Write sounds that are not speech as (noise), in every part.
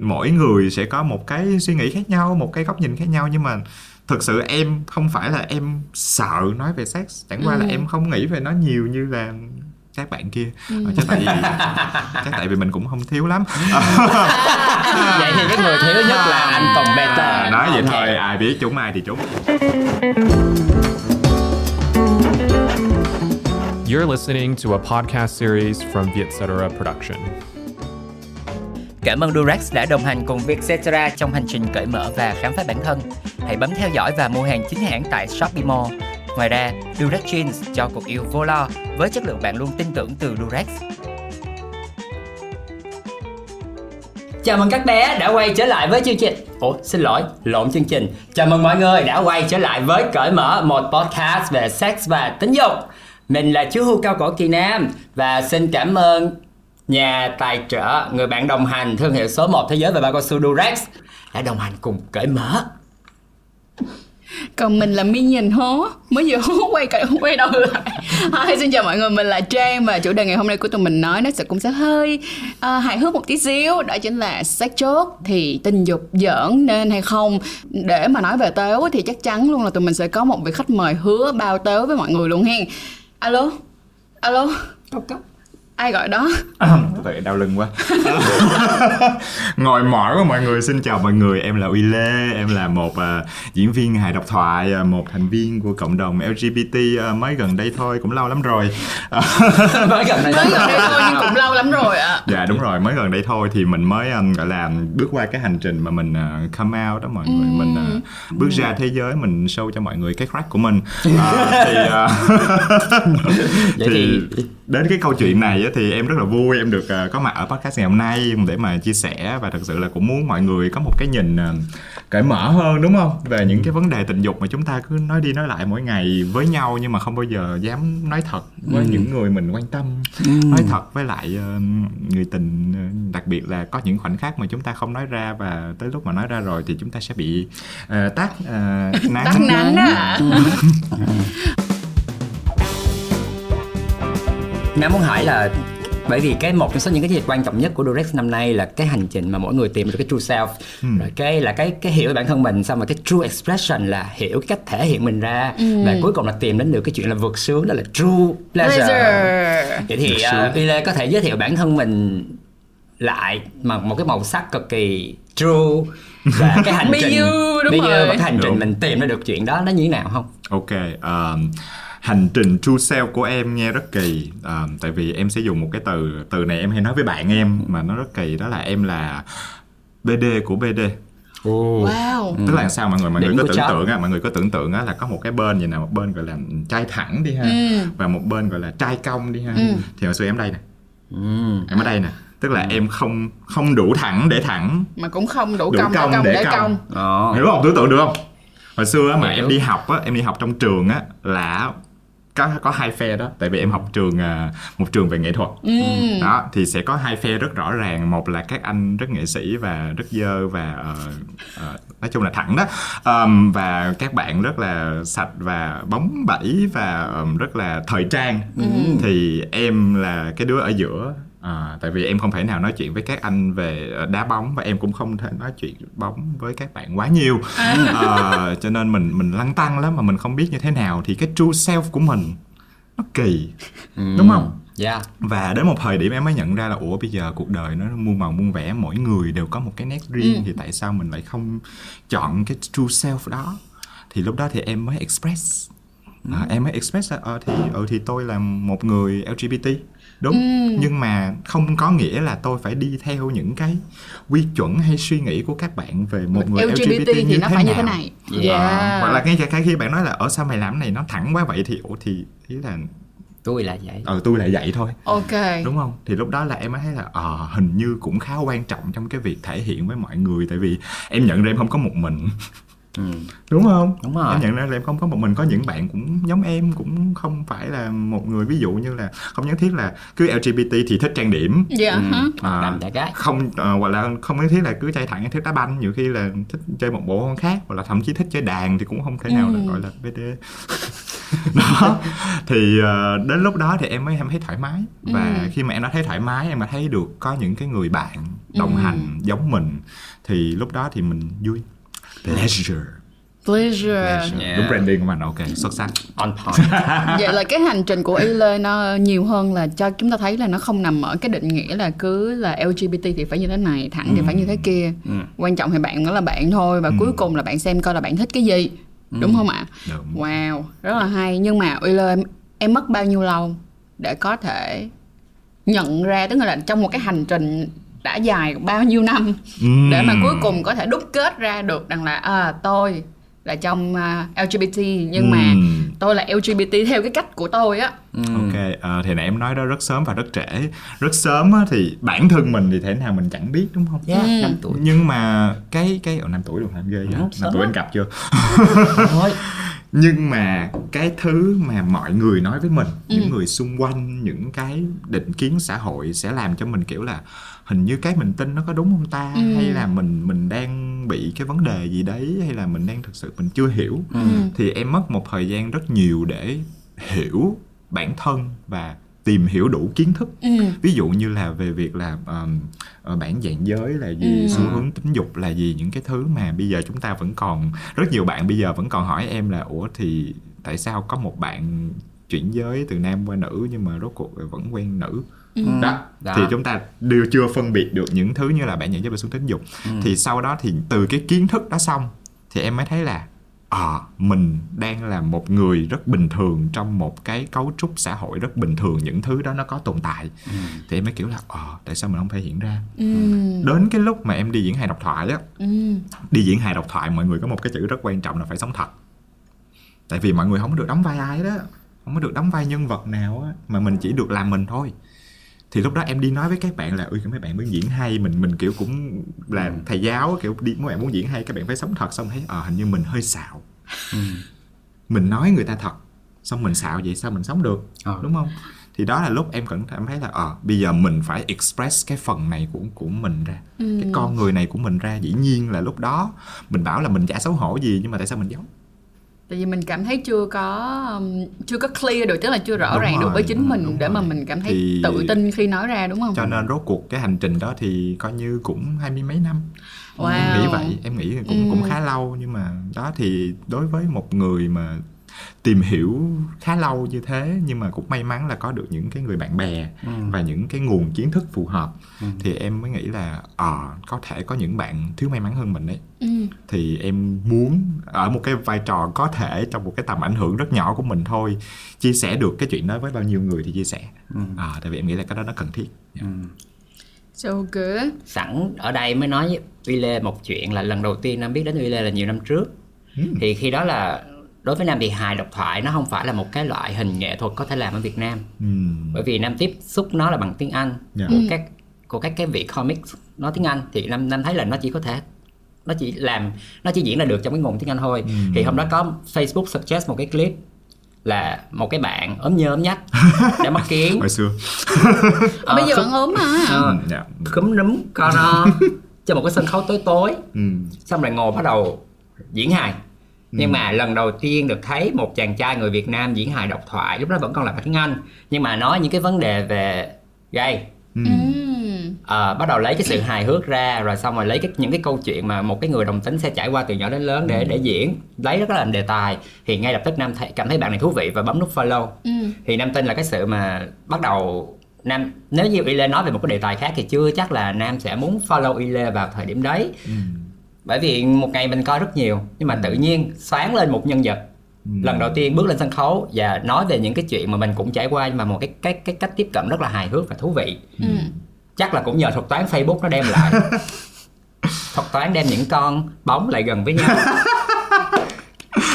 mỗi người sẽ có một cái suy nghĩ khác nhau một cái góc nhìn khác nhau nhưng mà thực sự em không phải là em sợ nói về sex chẳng qua ừ. là em không nghĩ về nó nhiều như là các bạn kia ừ. chắc tại vì (laughs) chắc tại vì mình cũng không thiếu lắm (laughs) vậy thì cái người thiếu nhất là anh Tùng Better nói vậy thôi ai biết chúng ai thì chúng You're listening to a podcast series from Vietcetera Production. Cảm ơn Durex đã đồng hành cùng Vietcetera trong hành trình cởi mở và khám phá bản thân. Hãy bấm theo dõi và mua hàng chính hãng tại Shopee Mall. Ngoài ra, Durex Jeans cho cuộc yêu vô lo với chất lượng bạn luôn tin tưởng từ Durex. Chào mừng các bé đã quay trở lại với chương trình Ủa xin lỗi, lộn chương trình Chào mừng mọi người đã quay trở lại với Cởi Mở Một podcast về sex và tính dục mình là chú hưu cao cổ Kỳ Nam và xin cảm ơn nhà tài trợ, người bạn đồng hành thương hiệu số 1 thế giới về bao cao su Durex đã đồng hành cùng cởi mở. Còn mình là Minion hố Mới vừa hố (laughs) quay cả quay đầu lại. Hi, Xin chào mọi người, mình là Trang Và chủ đề ngày hôm nay của tụi mình nói Nó sẽ cũng sẽ hơi uh, hài hước một tí xíu. Đó chính là sex chốt Thì tình dục giỡn nên hay không? Để mà nói về tếu Thì chắc chắn luôn là tụi mình sẽ có một vị khách mời Hứa bao tếu với mọi người luôn hen. Alo? Alo? Cốc cốc ai gọi đó? Từ đau lưng quá. Ngồi mỏi quá mọi người. Xin chào mọi người. Em là uy lê. Em là một uh, diễn viên hài độc thoại uh, một thành viên của cộng đồng lgbt uh, mới gần đây thôi. Cũng lâu lắm rồi. (laughs) Mới gần đây, mới gần đây thôi nhưng cũng lâu lắm rồi ạ. À. dạ đúng rồi. Mới gần đây thôi thì mình mới um, gọi là bước qua cái hành trình mà mình uh, come out đó mọi người. Ừ. mình uh, bước ừ. ra thế giới mình show cho mọi người cái crack của mình. Uh, (laughs) thì, (laughs) uh, thì, thì đến cái câu chuyện này thì em rất là vui em được uh, có mặt ở podcast ngày hôm nay để mà chia sẻ và thật sự là cũng muốn mọi người có một cái nhìn uh, cởi mở hơn đúng không? Về những cái vấn đề tình dục mà chúng ta cứ nói đi nói lại mỗi ngày với nhau nhưng mà không bao giờ dám nói thật với ừ. những người mình quan tâm. Ừ. nói thật với lại uh, người tình đặc biệt là có những khoảnh khắc mà chúng ta không nói ra và tới lúc mà nói ra rồi thì chúng ta sẽ bị uh, tát uh, nắng tát nắng à Nam muốn hỏi là bởi vì cái một trong số những cái gì quan trọng nhất của Durex năm nay là cái hành trình mà mỗi người tìm được cái true self. Ừ. rồi cái là cái cái hiểu bản thân mình xong rồi cái true expression là hiểu cái cách thể hiện mình ra. Ừ. và cuối cùng là tìm đến được cái chuyện là vượt sướng đó là true pleasure, pleasure. vậy thì uh, Lê có thể giới thiệu bản thân mình lại bằng một cái màu sắc cực kỳ true và (laughs) cái hành trình bây giờ và cái hành trình mình tìm ra được chuyện đó nó như thế nào không? Ok um, hành trình true self của em nghe rất kỳ à, tại vì em sẽ dùng một cái từ từ này em hay nói với bạn em mà nó rất kỳ đó là em là bd của bd Oh. Wow. Tức là sao mọi người mọi người có tưởng tượng á, mọi người có tưởng tượng á là có một cái bên như nào một bên gọi là trai thẳng đi ha ừ. và một bên gọi là trai cong đi ha. Ừ. Thì hồi xưa em đây nè. Ừ. Em ở đây nè. Tức là ừ. em không không đủ thẳng để thẳng mà cũng không đủ, đủ cong, cong, cong để, để cong. cong. Oh. Hiểu không? Tưởng tượng được không? Hồi xưa á mà Hiểu. em đi học á, em đi học trong trường á là có có hai phe đó. Tại vì em học trường uh, một trường về nghệ thuật. Ừ. đó thì sẽ có hai phe rất rõ ràng. Một là các anh rất nghệ sĩ và rất dơ và uh, uh, nói chung là thẳng đó. Um, và các bạn rất là sạch và bóng bẩy và um, rất là thời trang. Ừ. thì em là cái đứa ở giữa À, tại vì em không thể nào nói chuyện với các anh về ờ, đá bóng và em cũng không thể nói chuyện bóng với các bạn quá nhiều à. À, (laughs) cho nên mình mình lăn tăng lắm mà mình không biết như thế nào thì cái true self của mình nó kỳ ừ. đúng không Yeah. Dạ. Và đến một thời điểm em mới nhận ra là ủa bây giờ cuộc đời nó muôn màu muôn vẻ mỗi người đều có một cái nét riêng ừ. thì tại sao mình lại không chọn cái true self đó thì lúc đó thì em mới express à, ừ. em mới express là ờ thì ờ thì tôi là một người LGBT đúng. Ừ. nhưng mà không có nghĩa là tôi phải đi theo những cái quy chuẩn hay suy nghĩ của các bạn về một người LGBT, LGBT thì như nó thế phải nào. như thế này. Yeah. à, hoặc là ngay cả khi bạn nói là ở sao mày làm này nó thẳng quá vậy? Thì ủa thì ý là tôi là vậy. Ờ tôi là vậy thôi. Ok. Đúng không? Thì lúc đó là em mới thấy là ờ à, hình như cũng khá quan trọng trong cái việc thể hiện với mọi người. Tại vì em nhận ra em không có một mình Ừ. đúng không đúng rồi em nhận ra là em không có một mình có những bạn cũng giống em cũng không phải là một người ví dụ như là không nhất thiết là cứ lgbt thì thích trang điểm dạ ừ. à, không à, hoặc là không nhất thiết là cứ trai thẳng thích đá banh nhiều khi là thích chơi một bộ môn khác hoặc là thậm chí thích chơi đàn thì cũng không thể nào ừ. là gọi là bd (laughs) đó thì ờ, đến lúc đó thì em mới em thấy thoải mái và Ừ. khi mà em đã thấy thoải mái em đã thấy được có những cái người bạn đồng Ừ. hành giống mình thì lúc đó thì mình vui pleasure, pleasure. Pleasure. Yeah. đúng branding của mình ok xuất sắc. On point. (laughs) Vậy là cái hành trình của y lê nó nhiều hơn là cho chúng ta thấy là nó không nằm ở cái định nghĩa là cứ là lgbt thì phải như thế này thẳng thì phải như thế kia. Ừ. quan trọng thì bạn vẫn là bạn thôi và cuối cùng là bạn xem coi là bạn thích cái gì. Đúng không ạ? Đúng. Wow rất là hay. Nhưng mà y lê em, em mất bao nhiêu lâu để có thể nhận ra? Tức là trong một cái hành trình đã dài bao nhiêu năm để mà cuối cùng có thể đúc kết ra được rằng là à, tôi là trong à, LGBT nhưng mà Ừm. tôi là LGBT theo cái cách của tôi á Ok, ờ, thì nãy em nói đó rất sớm và rất trễ Rất sớm á, thì bản thân mình thì thể nào mình chẳng biết đúng không? yeah, Ừ. năm tuổi Nhưng mà cái cái ở năm tuổi luôn làm ghê vậy? Năm tuổi anh cặp chưa? thôi (laughs) Nhưng mà cái thứ mà mọi người nói với mình, Ừ. những người xung quanh, những cái định kiến xã hội sẽ làm cho mình kiểu là hình như cái mình tin nó có đúng không ta Ừ. hay là mình mình đang bị cái vấn đề gì đấy hay là mình đang thực sự mình chưa hiểu. Ừ. Thì em mất một thời gian rất nhiều để hiểu bản thân và tìm hiểu đủ kiến thức ừ. ví dụ như là về việc là um, bản dạng giới là gì Ừ. xu hướng tính dục là gì những cái thứ mà bây giờ chúng ta vẫn còn rất nhiều bạn bây giờ vẫn còn hỏi em là ủa thì tại sao có một bạn chuyển giới từ nam qua nữ nhưng mà rốt cuộc vẫn quen nữ Ừ. đó. Đó. thì chúng ta đều chưa phân biệt được những thứ như là bản dạng giới và xu tính dục thì sau đó thì từ cái kiến thức đó xong thì em mới thấy là ờ mình đang là một người rất bình thường trong một cái cấu trúc xã hội rất bình thường những thứ đó nó có tồn tại thì em mới kiểu là ờ tại sao mình không thể hiện ra Ừ. đến cái lúc mà em đi diễn hài độc thoại á Ừ. đi diễn hài độc thoại mọi người có một cái chữ rất quan trọng là phải sống thật tại vì mọi người không có được đóng vai ai đó không có được đóng vai nhân vật nào á mà mình chỉ được làm mình thôi thì lúc đó em đi nói với các bạn là ui mấy bạn muốn diễn hay. Mình mình kiểu cũng là thầy giáo kiểu đi mấy bạn muốn diễn hay các bạn phải sống thật. Xong thấy ờ hình như mình hơi xạo. Mình nói người ta thật xong mình xạo vậy sao mình sống được Ờ. đúng không? Thì đó là lúc em cảm thấy là ờ bây giờ mình phải express cái phần này của của mình ra cái con người này của mình ra. Dĩ nhiên là lúc đó mình bảo là mình chả xấu hổ gì nhưng mà tại sao mình giấu tại vì mình cảm thấy chưa có um, chưa có clear được tức là chưa rõ Đúng ràng được rồi, với chính mình rồi, để đúng mà rồi. mình cảm thấy Thì- tự tin khi nói ra đúng không cho nên rốt cuộc cái hành trình đó thì coi như cũng hai mươi mấy năm Wow. em nghĩ vậy em nghĩ cũng cũng Ừ. khá lâu nhưng mà đó thì đối với một người mà tìm hiểu khá lâu như thế nhưng mà cũng may mắn là có được những cái người bạn bè và những cái nguồn kiến thức phù hợp. Thì em mới nghĩ là ờ có thể có những bạn thiếu may mắn hơn mình đấy ừ. thì em muốn ở một cái vai trò có thể trong một cái tầm ảnh hưởng rất nhỏ của mình thôi chia sẻ được cái chuyện đó với bao nhiêu người thì chia sẻ. À, tại vì em nghĩ là cái đó nó cần thiết. So good. Sẵn ở đây mới nói với Uy Lê một chuyện là lần đầu tiên Nam biết đến Uy Lê là nhiều năm trước. Thì khi đó là đối với Nam thì hài độc thoại nó không phải là một cái loại hình nghệ thuật có thể làm ở Việt Nam. Ừm, bởi vì Nam tiếp xúc nó là bằng tiếng Anh. Dạ. của các của các cái vị comics nói tiếng Anh thì Nam Nam thấy là nó chỉ có thể nó chỉ làm nó chỉ diễn ra được trong cái nguồn tiếng Anh thôi. Thì hôm đó có Facebook suggest một cái clip là một cái bạn ốm nhơ ốm nhách (laughs) đã mắc kiến hồi xưa. (laughs) Ờ, bây giờ vẫn ốm mà. Ờ, dạ. cúm núm co no (laughs) cho một cái sân khấu tối tối. Ừm, xong rồi ngồi bắt đầu diễn hài nhưng mà lần đầu tiên được thấy một chàng trai người Việt Nam diễn hài độc thoại lúc đó vẫn còn là tiếng Anh nhưng mà nói những cái vấn đề về gay. Ừ. Ờ, bắt đầu lấy cái sự hài hước ra rồi xong rồi lấy cái những cái câu chuyện mà một cái người đồng tính sẽ trải qua từ nhỏ đến lớn để để diễn. Lấy đó làm đề tài. Thì ngay lập tức nam thấy, cảm thấy bạn này thú vị và bấm nút follow. Ừ. thì nam tin là cái sự mà bắt đầu nam nếu như y lê nói về một cái đề tài khác thì chưa chắc là nam sẽ muốn follow y lê vào thời điểm đấy bởi vì một ngày mình coi rất nhiều nhưng mà tự nhiên xoán lên một nhân vật. Lần đầu tiên bước lên sân khấu và nói về những cái chuyện mà mình cũng trải qua nhưng mà một cái cái cái cách tiếp cận rất là hài hước và thú vị. Ừ. chắc là cũng nhờ thuật toán Facebook nó đem lại. (laughs) Thuật toán đem những con bóng lại gần với nhau. (laughs)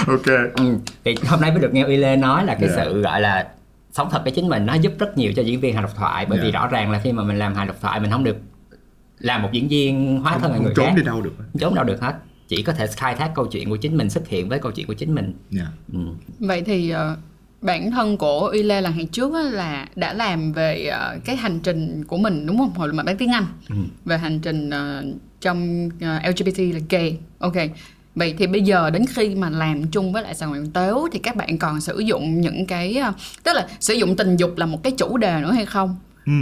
Ok. Ừ. thì hôm nay mới được nghe Uy Lê nói là cái Dạ. sự gọi là sống thật với chính mình nó giúp rất nhiều cho diễn viên hài độc thoại. Bởi vì Dạ. rõ ràng là khi mà mình làm hài độc thoại mình không được làm một diễn viên hóa thân là không người trốn khác. đi đâu được. Không trốn đâu được hết. Chỉ có thể khai thác câu chuyện của chính mình xuất hiện với câu chuyện của chính mình. Dạ. Ừ. vậy thì ờ, bản thân của Uy Lê là ngày trước á, là đã làm về ờ, cái hành trình của mình đúng không? Hồi mà bán tiếng Anh. Ừ. về hành trình ờ, trong LGBT là gay. Ok. Vậy thì bây giờ đến khi mà làm chung với lại sàn ngoại tếu thì các bạn còn sử dụng những cái tức là sử dụng tình dục là một cái chủ đề nữa hay không Ừ.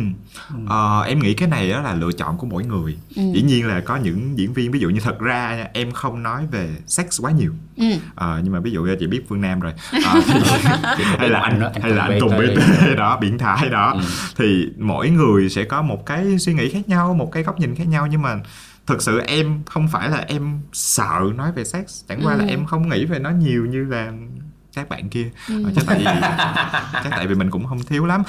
Ờ, em nghĩ cái này đó là lựa chọn của mỗi người. Dĩ nhiên là có những diễn viên ví dụ như thật ra em không nói về sex quá nhiều. Ừ. Ờ, nhưng mà ví dụ như chị biết Phương Nam rồi. (laughs) Ờ, (laughs) thì, hay là anh hay là anh Tùng BT. (laughs) Đó, biến thái đó. Thì mỗi người sẽ có một cái suy nghĩ khác nhau, một cái góc nhìn khác nhau nhưng mà thực sự em không phải là em sợ nói về sex, chẳng qua là em không nghĩ về nó nhiều như là các bạn kia. Ờ, chắc tại vì (laughs) chắc tại vì mình cũng không thiếu lắm.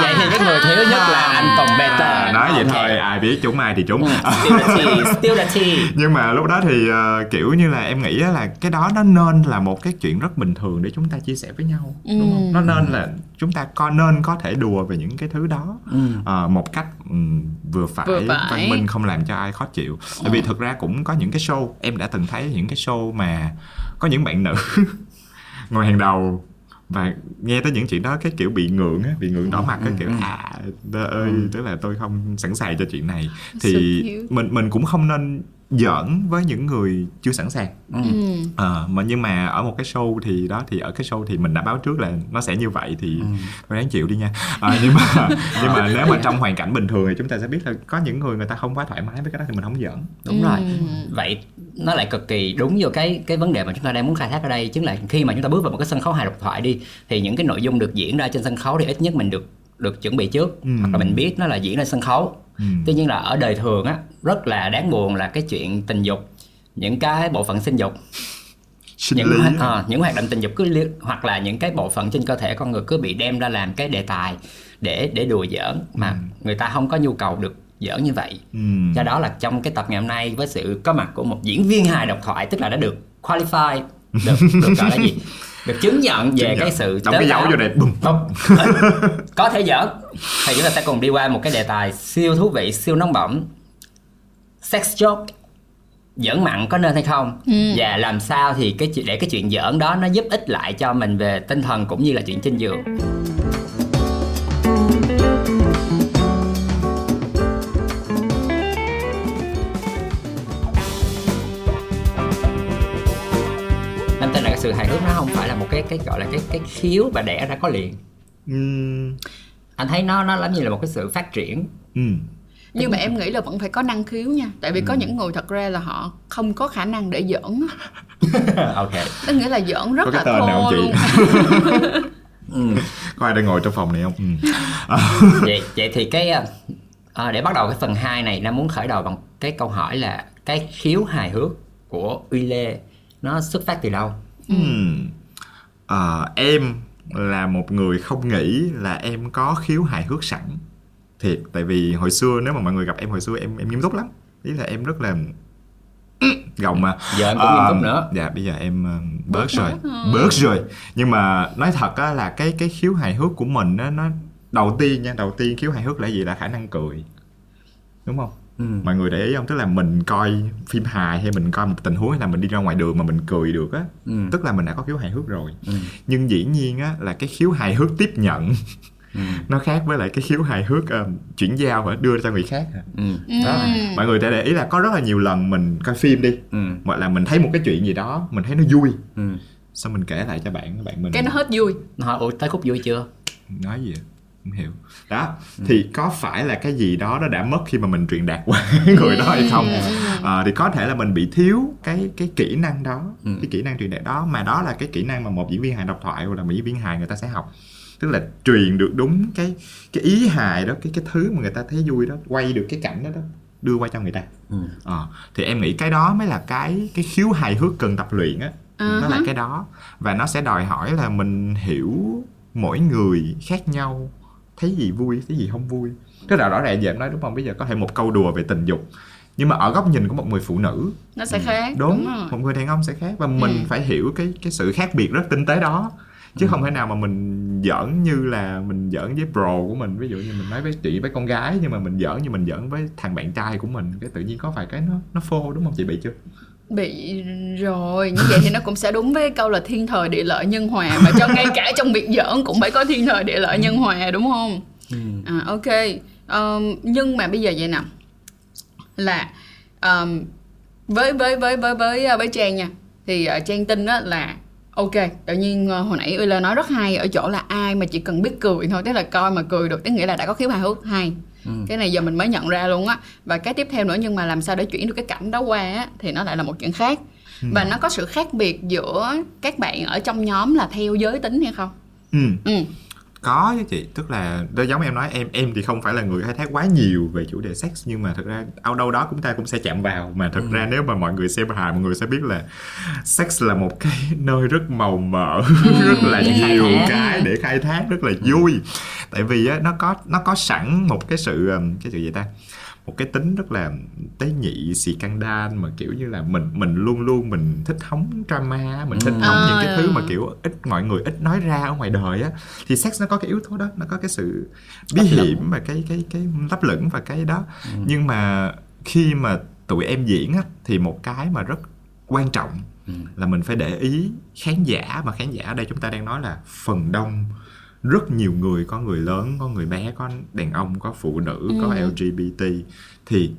Vậy thì cái người thiếu nhất là anh Tùng Beta À, nói vậy Ok. thôi ai biết trúng ai thì trúng. Ừ, still the tea (laughs) nhưng mà lúc đó thì ờ, kiểu như là em nghĩ á là cái đó nó nên là một cái chuyện rất bình thường để chúng ta chia sẻ với nhau đúng không? Nó nên là chúng ta có nên có thể đùa về những cái thứ đó Ờ, một cách ừm, vừa phải, Vừa phải. văn minh không làm cho ai khó chịu. Tại vì thực ra cũng có những cái show em đã từng thấy những cái show mà có những bạn nữ (laughs) ngồi hàng đầu và nghe tới những chuyện đó cái kiểu bị ngượng á bị ngượng đỏ mặt cái kiểu à tớ ơi tức là tôi không sẵn sàng cho chuyện này. Thì mình mình cũng không nên giỡn với những người chưa sẵn sàng. Ừ. Ờ, mà nhưng mà ở một cái show thì đó thì ở cái show thì mình đã báo trước là nó sẽ như vậy thì thôi đáng chịu đi nha. Ờ, nhưng mà (laughs) nhưng mà nếu mà trong hoàn cảnh bình thường thì chúng ta sẽ biết là có những người người ta không quá thoải mái với cái đó thì mình không giỡn. Đúng rồi. Vậy nó lại cực kỳ đúng vô cái cái vấn đề mà chúng ta đang muốn khai thác ở đây chính là khi mà chúng ta bước vào một cái sân khấu hài độc thoại đi thì những cái nội dung được diễn ra trên sân khấu thì ít nhất mình được được chuẩn bị trước. Ừ. hoặc là mình biết nó là diễn lên sân khấu Ừ. tuy nhiên là ở đời thường á rất là đáng buồn là cái chuyện tình dục những cái bộ phận sinh dục. Sinh những lý ờ, những hoạt động tình dục cứ li- hoặc là những cái bộ phận trên cơ thể con người cứ bị đem ra làm cái đề tài để để đùa giỡn mà người ta không có nhu cầu được giỡn như vậy. Ừ. do đó là trong cái tập ngày hôm nay với sự có mặt của một diễn viên hài độc thoại tức là đã được qualify được, được gọi là gì (laughs) được chứng nhận về Chứng nhận. cái sự Đóng cái dấu vô đây, bùm. Không. có thể giỡn thì chúng ta sẽ cùng đi qua một cái đề tài siêu thú vị siêu nóng bỏng. Sex joke. Giỡn mặn có nên hay không? Và làm sao thì cái để cái chuyện giỡn đó nó giúp ích lại cho mình về tinh thần cũng như là chuyện trên giường hước nó không phải là một cái cái gọi là cái cái khiếu và đẻ ra có liền Ừm. anh thấy nó nó giống như là một cái sự phát triển Ừm. nhưng mà em nghĩ là vẫn phải có năng khiếu nha tại vì có những người thật ra là họ không có khả năng để giỡn (laughs) ok tức nghĩa là giỡn rất Có cái là tên nào thô luôn (laughs) chị? có ai đang ngồi trong phòng này không ừ. (laughs) vậy vậy thì cái ờ, ờ, để bắt đầu cái phần 2 này Nam muốn khởi đầu bằng cái câu hỏi là cái khiếu hài hước của Uy Lê nó xuất phát từ đâu? Ờ, em là một người không nghĩ là em có khiếu hài hước sẵn. Thiệt tại vì hồi xưa nếu mà mọi người gặp em hồi xưa em em nghiêm túc lắm. Ý là em rất là (clears throat) gồng mà. Giờ em cũng nghiêm túc nữa. dạ bây giờ em ờ, bớt rồi. bớt rồi. Nhưng mà nói thật á là cái cái khiếu hài hước của mình á nó đầu tiên nha đầu tiên khiếu hài hước là gì? Là khả năng cười. Đúng không Ừ. mọi người để ý không tức là mình coi phim hài hay mình coi một tình huống hay là mình đi ra ngoài đường mà mình cười được á Ừ. tức là mình đã có khiếu hài hước rồi Ừ. nhưng dĩ nhiên á là cái khiếu hài hước tiếp nhận (laughs) Ừ. nó khác với lại cái khiếu hài hước ờ, chuyển giao và đưa cho người khác à. Ừ. đó mọi người sẽ để ý là có rất là nhiều lần mình coi phim đi Ừ. hoặc là mình thấy một cái chuyện gì đó mình thấy nó vui Ừ. xong mình kể lại cho bạn bạn mình cái nó hết vui Nó hỏi ủa tới khúc vui chưa? nói gì vậy? Không hiểu. Đó thì có phải là cái gì đó nó đã mất khi mà mình truyền đạt qua (laughs) người đó hay không? Ờ, thì có thể là mình bị thiếu cái cái kỹ năng đó cái kỹ năng truyền đạt đó mà đó là cái kỹ năng mà một diễn viên hài độc thoại hoặc là một diễn viên hài người ta sẽ học. Tức là truyền được đúng cái cái ý hài đó cái cái thứ mà người ta thấy vui đó quay được cái cảnh đó đó đưa qua cho người ta. Ừ. Ờ, thì em nghĩ cái đó mới là cái cái khiếu hài hước cần tập luyện á. Nó là cái đó. Và nó sẽ đòi hỏi là mình hiểu mỗi người khác nhau thấy gì vui thấy gì không vui. Tức là rõ ràng giờ em nói đúng không? Bây giờ có thể một câu đùa về tình dục nhưng mà ở góc nhìn của một người phụ nữ. Nó sẽ khác đúng, rồi. một người đàn ông sẽ khác và mình Ừ. phải hiểu cái cái sự khác biệt rất tinh tế đó. Chứ không thể nào mà mình giỡn như là mình giỡn với bro của mình. Ví dụ như mình nói với chị với con gái nhưng mà mình giỡn như mình giỡn với thằng bạn trai của mình cái tự nhiên có phải cái nó nó phô đúng không chị? Bị chưa bị rồi như vậy thì nó cũng sẽ đúng với câu là thiên thời địa lợi nhân hòa mà cho ngay cả trong việc giỡn cũng phải có thiên thời địa lợi nhân hòa đúng không? Ừ. à ok. Ờm, nhưng mà bây giờ vậy nè là ờm, với với với với với ờ, với trang nha thì uh, trang tin á là ok tự nhiên uh, hồi nãy Ulla nói rất hay ở chỗ là ai mà chỉ cần biết cười thôi tức là coi mà cười được tức nghĩa là đã có khiếu hài hước hay ừ. cái này giờ mình mới nhận ra luôn á và cái tiếp theo nữa nhưng mà làm sao để chuyển được cái cảnh đó qua á thì nó lại là một chuyện khác ừ. và nó có sự khác biệt giữa các bạn ở trong nhóm là theo giới tính hay không ừ. ừ có chứ chị. Tức là đó giống em nói em em thì không phải là người khai thác quá nhiều về chủ đề sex nhưng mà thực ra ở đâu đó chúng ta cũng sẽ chạm vào. Mà thực ừ. ra nếu mà mọi người xem hài mọi người sẽ biết là sex là một cái nơi rất màu mỡ ừ. (laughs) rất là nhiều cái để khai thác rất là vui. Tại vì á nó có nó có sẵn một cái sự cái sự gì ta một cái tính rất là tế nhị xì căng đan mà kiểu như là mình mình luôn luôn mình thích hóng drama mình thích ừ. hóng à, những cái thứ mà kiểu ít mọi người ít nói ra ở ngoài đời á thì sex nó có cái yếu tố đó nó có cái sự bí hiểm và cái cái cái lấp lửng và cái đó ừ. nhưng mà khi mà tụi em diễn á thì một cái mà rất quan trọng ừ. là mình phải để ý khán giả mà khán giả ở đây chúng ta đang nói là phần đông rất nhiều người có người lớn có người bé có đàn ông có phụ nữ ừ. có lgbt thì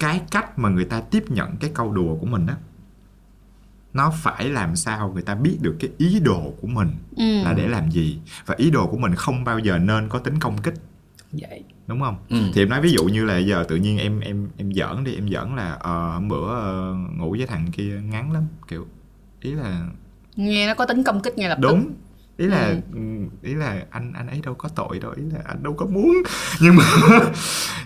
cái cách mà người ta tiếp nhận cái câu đùa của mình á nó phải làm sao người ta biết được cái ý đồ của mình ừ. là để làm gì? Và ý đồ của mình không bao giờ nên có tính công kích. Vậy. Đúng không? Ừ. thì em nói ví dụ như là giờ tự nhiên em em em giỡn đi em giỡn là ờ hôm bữa uh, ngủ với thằng kia ngắn lắm kiểu ý là nghe nó có tính công kích ngay lập đúng. tức ý là ừ. ừ. ý là anh anh ấy đâu có tội đâu ý là anh đâu có muốn (laughs) nhưng mà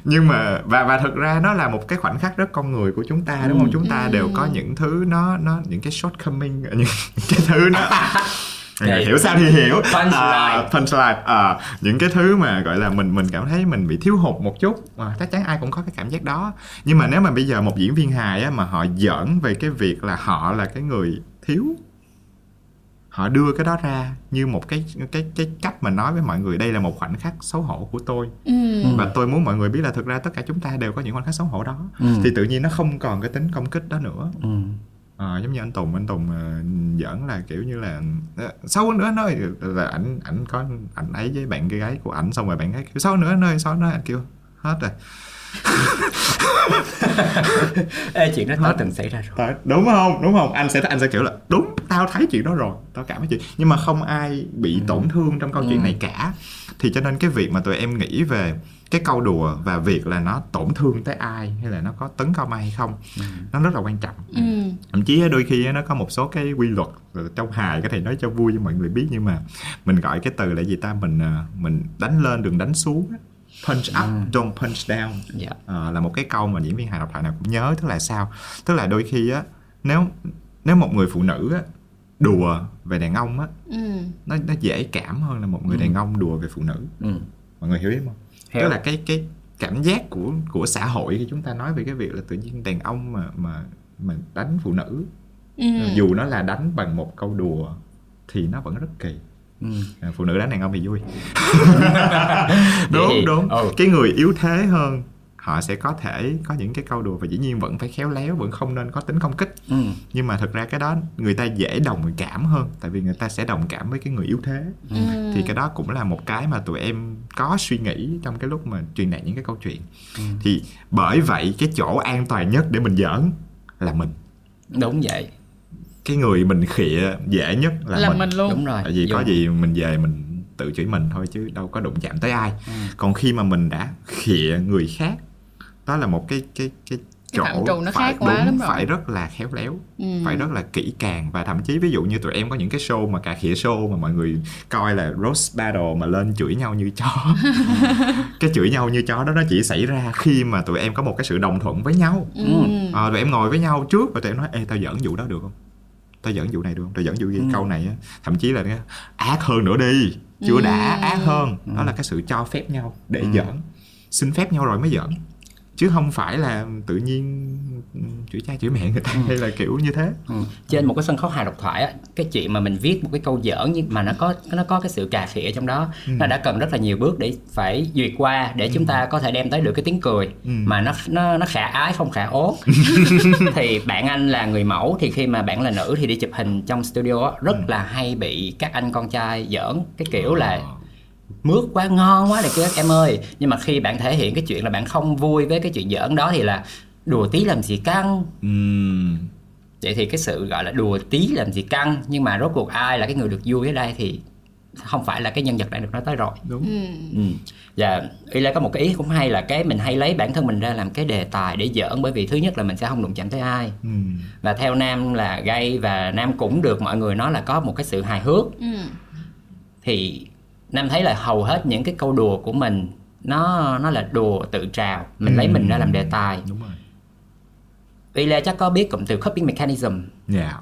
nhưng mà và và thật ra nó là một cái khoảnh khắc rất con người của chúng ta đúng không ừ. chúng ta đều có những thứ nó nó những cái shortcoming (laughs) những cái thứ nó (laughs) Đấy. hiểu sao thì hiểu punchline, uh, punchline uh, những cái thứ mà gọi là mình mình cảm thấy mình bị thiếu hụt một chút mà chắc chắn ai cũng có cái cảm giác đó nhưng mà nếu mà bây giờ một diễn viên hài á, mà họ giỡn về cái việc là họ là cái người thiếu họ đưa cái đó ra như một cái cái cái cách mà nói với mọi người đây là một khoảnh khắc xấu hổ của tôi ừ. và tôi muốn mọi người biết là thực ra tất cả chúng ta đều có những khoảnh khắc xấu hổ đó ừ. thì tự nhiên nó không còn cái tính công kích đó nữa ừ. à, giống như anh Tùng anh Tùng uh, giỡn là kiểu như là xấu hơn nữa nói là ảnh ảnh có ảnh ấy với bạn cái gái của ảnh xong rồi bạn gái kiểu xấu nữa nói xấu nữa anh kêu hết rồi (laughs) Ê, chuyện đó có từng xảy ra rồi. Đúng không? Đúng không? Anh sẽ anh sẽ kiểu là đúng tao thấy chuyện đó rồi tao cảm thấy chuyện. Nhưng mà không ai bị ừ. tổn thương trong câu ừ. chuyện này cả. Thì cho nên cái việc mà tụi em nghĩ về cái câu đùa và việc là nó tổn thương tới ai hay là nó có tấn công ai hay không ừ. nó rất là quan trọng. Ừ. thậm chí đôi khi nó có một số cái quy luật trong hài có thể nói cho vui cho mọi người biết. Nhưng mà mình gọi cái từ là gì ta? Mình à, mình đánh lên đừng đánh xuống punch up mm. don't punch down yeah. Dạ. uh, ờ, là một cái câu mà diễn viên hài đọc lại nào cũng nhớ tức là sao tức là đôi khi á nếu nếu một người phụ nữ á đùa về đàn ông á mm. nó nó dễ cảm hơn là một người mm. đàn ông đùa về phụ nữ mm. mọi người hiểu ý không hiểu. tức là cái cái cảm giác của của xã hội khi chúng ta nói về cái việc là tự nhiên đàn ông mà mà mà đánh phụ nữ mm. dù nó là đánh bằng một câu đùa thì nó vẫn rất kỳ ừ. À, phụ nữ đánh đàn ông thì vui (laughs) đúng đúng ừ. cái người yếu thế hơn họ sẽ có thể có những cái câu đùa và dĩ nhiên vẫn phải khéo léo vẫn không nên có tính công kích ừ. nhưng mà thực ra cái đó người ta dễ đồng cảm hơn tại vì người ta sẽ đồng cảm với cái người yếu thế ừ. thì cái đó cũng là một cái mà tụi em có suy nghĩ trong cái lúc mà truyền đạt những cái câu chuyện ừ. thì bởi vậy cái chỗ an toàn nhất để mình giỡn là mình đúng vậy cái người mình khịa dễ nhất là, là mình. mình luôn đúng rồi tại vì Đúng. có gì mình về mình tự chửi mình thôi chứ đâu có đụng chạm tới ai ừ. còn khi mà mình đã khịa người khác đó là một cái cái cái chỗ nó phải khác quá đúng, lắm rồi. phải rất là khéo léo ừ. phải rất là kỹ càng và thậm chí ví dụ như tụi em có những cái show mà cả khỉa show mà mọi người coi là roast battle mà lên chửi nhau như chó (laughs) cái chửi nhau như chó đó nó chỉ xảy ra khi mà tụi em có một cái sự đồng thuận với nhau ừ. à, tụi em ngồi với nhau trước và tụi em nói ê tao giỡn vụ đó được không tao dẫn vụ này được không tao dẫn vụ gì ừ. câu này á thậm chí là ác hơn nữa đi chưa ừ. đã ác hơn ừ. đó là cái sự cho phép nhau để ừ. giỡn xin phép nhau rồi mới giỡn chứ không phải là tự nhiên chửi cha chửi mẹ người ta ừ. hay là kiểu như thế ừ. trên một cái sân khấu hài độc thoại á cái chuyện mà mình viết một cái câu giỡn nhưng mà nó có nó có cái sự cà khịa trong đó ừ. nó đã cần rất là nhiều bước để phải duyệt qua để ừ. chúng ta có thể đem tới được cái tiếng cười ừ. mà nó nó nó khả ái không khả ố (laughs) thì bạn anh là người mẫu thì khi mà bạn là nữ thì đi chụp hình trong studio á, rất ừ. là hay bị các anh con trai giỡn cái kiểu là ờ mướt quá ngon quá này kia em ơi. Nhưng mà khi bạn thể hiện cái chuyện là bạn không vui với cái chuyện giỡn đó thì là đùa tí làm gì căng. Vậy thì cái sự gọi là đùa tí làm gì căng nhưng mà rốt cuộc ai là cái người được vui ở đây thì không phải là cái nhân vật đang được nói tới rồi. Đúng. Ừ. và y lê có một cái ý cũng hay là cái mình hay lấy bản thân mình ra làm cái đề tài để giỡn bởi vì thứ nhất là mình sẽ không đụng chạm tới ai. Ừm, và theo nam là gay và nam cũng được mọi người nói là có một cái sự hài hước. Ừ. thì nam thấy là hầu hết những cái câu đùa của mình nó nó là đùa tự trào. Mình lấy mình ra làm đề tài. Đúng rồi. Y lê chắc có biết cụm từ coping mechanism. Dạ.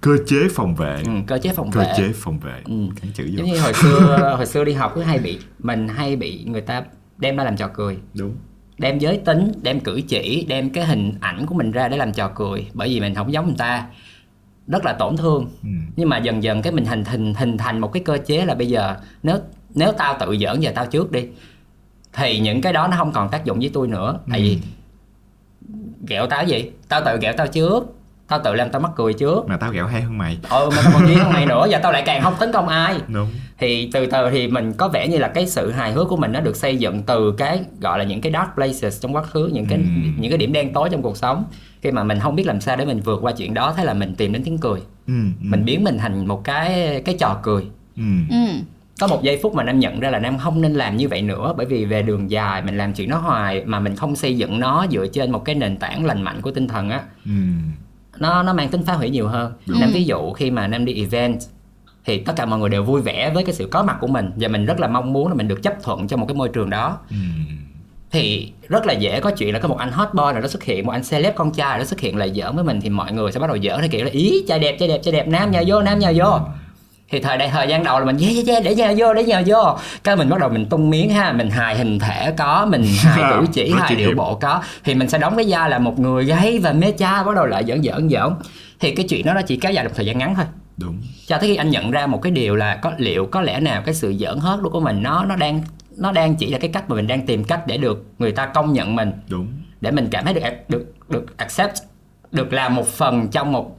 Cơ chế phòng vệ. Ừ, cơ chế phòng cơ vệ. chế phòng vệ. Ừ. cái chữ giống như hồi xưa (laughs) hồi xưa đi học cứ hay bị mình hay bị người ta đem ra làm trò cười. Đúng. Đem giới tính đem cử chỉ đem cái hình ảnh của mình ra để làm trò cười. Bởi vì mình không giống người ta rất là tổn thương. Ừ. nhưng mà dần dần cái mình hình hình hình thành một cái cơ chế là bây giờ nếu nếu tao tự giỡn giờ tao trước đi thì những cái đó nó không còn tác dụng với tôi nữa. Tại vì ghẹo tao cái gì? Tao tự ghẹo tao trước tao tự làm tao mắc cười trước. Mà tao ghẹo hay hơn mày. Ừ mà tao còn duyên hơn mày nữa. (laughs) Giờ tao lại càng không tấn công ai. Đúng. Thì từ từ thì mình có vẻ như là cái sự hài hước của mình nó được xây dựng từ cái gọi là những cái dark places trong quá khứ những cái Ừm. những cái điểm đen tối trong cuộc sống. Khi mà mình không biết làm sao để mình vượt qua chuyện đó thế là mình tìm đến tiếng cười. Ừ, ừ, mình biến mình thành một cái cái trò cười. Ừ. Ừ. có một giây phút mà nam nhận ra là nam không nên làm như vậy nữa bởi vì về đường dài mình làm chuyện đó hoài mà mình không xây dựng nó dựa trên một cái nền tảng lành mạnh của tinh thần á. Ừ. nó nó mang tính phá hủy nhiều hơn. Nam ví dụ khi mà nam đi event thì tất cả mọi người đều vui vẻ với cái sự có mặt của mình và mình rất là mong muốn là mình được chấp thuận cho một cái môi trường đó. Ừ. thì rất là dễ có chuyện là có một anh hot boy nào đó xuất hiện một anh celeb con trai nào đó xuất hiện là giỡn với mình thì mọi người sẽ bắt đầu giỡn theo kiểu là ý trai đẹp trai đẹp trai đẹp nam nhào vô nam nhào vô thì thời đại thời gian đầu là mình yeah, yeah, yeah, để nhào vô để nhào vô. Cái mình bắt đầu mình tung miếng ha mình hài hình thể có mình (laughs) hài cử chỉ hài điệu bộ có. Thì mình sẽ đóng cái vai là một người gay và mê cha bắt đầu lại giỡn giỡn giỡn. Thì cái chuyện đó nó chỉ kéo dài một thời gian ngắn thôi. Đúng. Cho tới khi anh nhận ra một cái điều là có liệu có lẽ nào cái sự giỡn hớt của mình nó nó đang nó đang chỉ là cái cách mà mình đang tìm cách để được người ta công nhận mình. Đúng. Để mình cảm thấy được được được accept được làm một phần trong một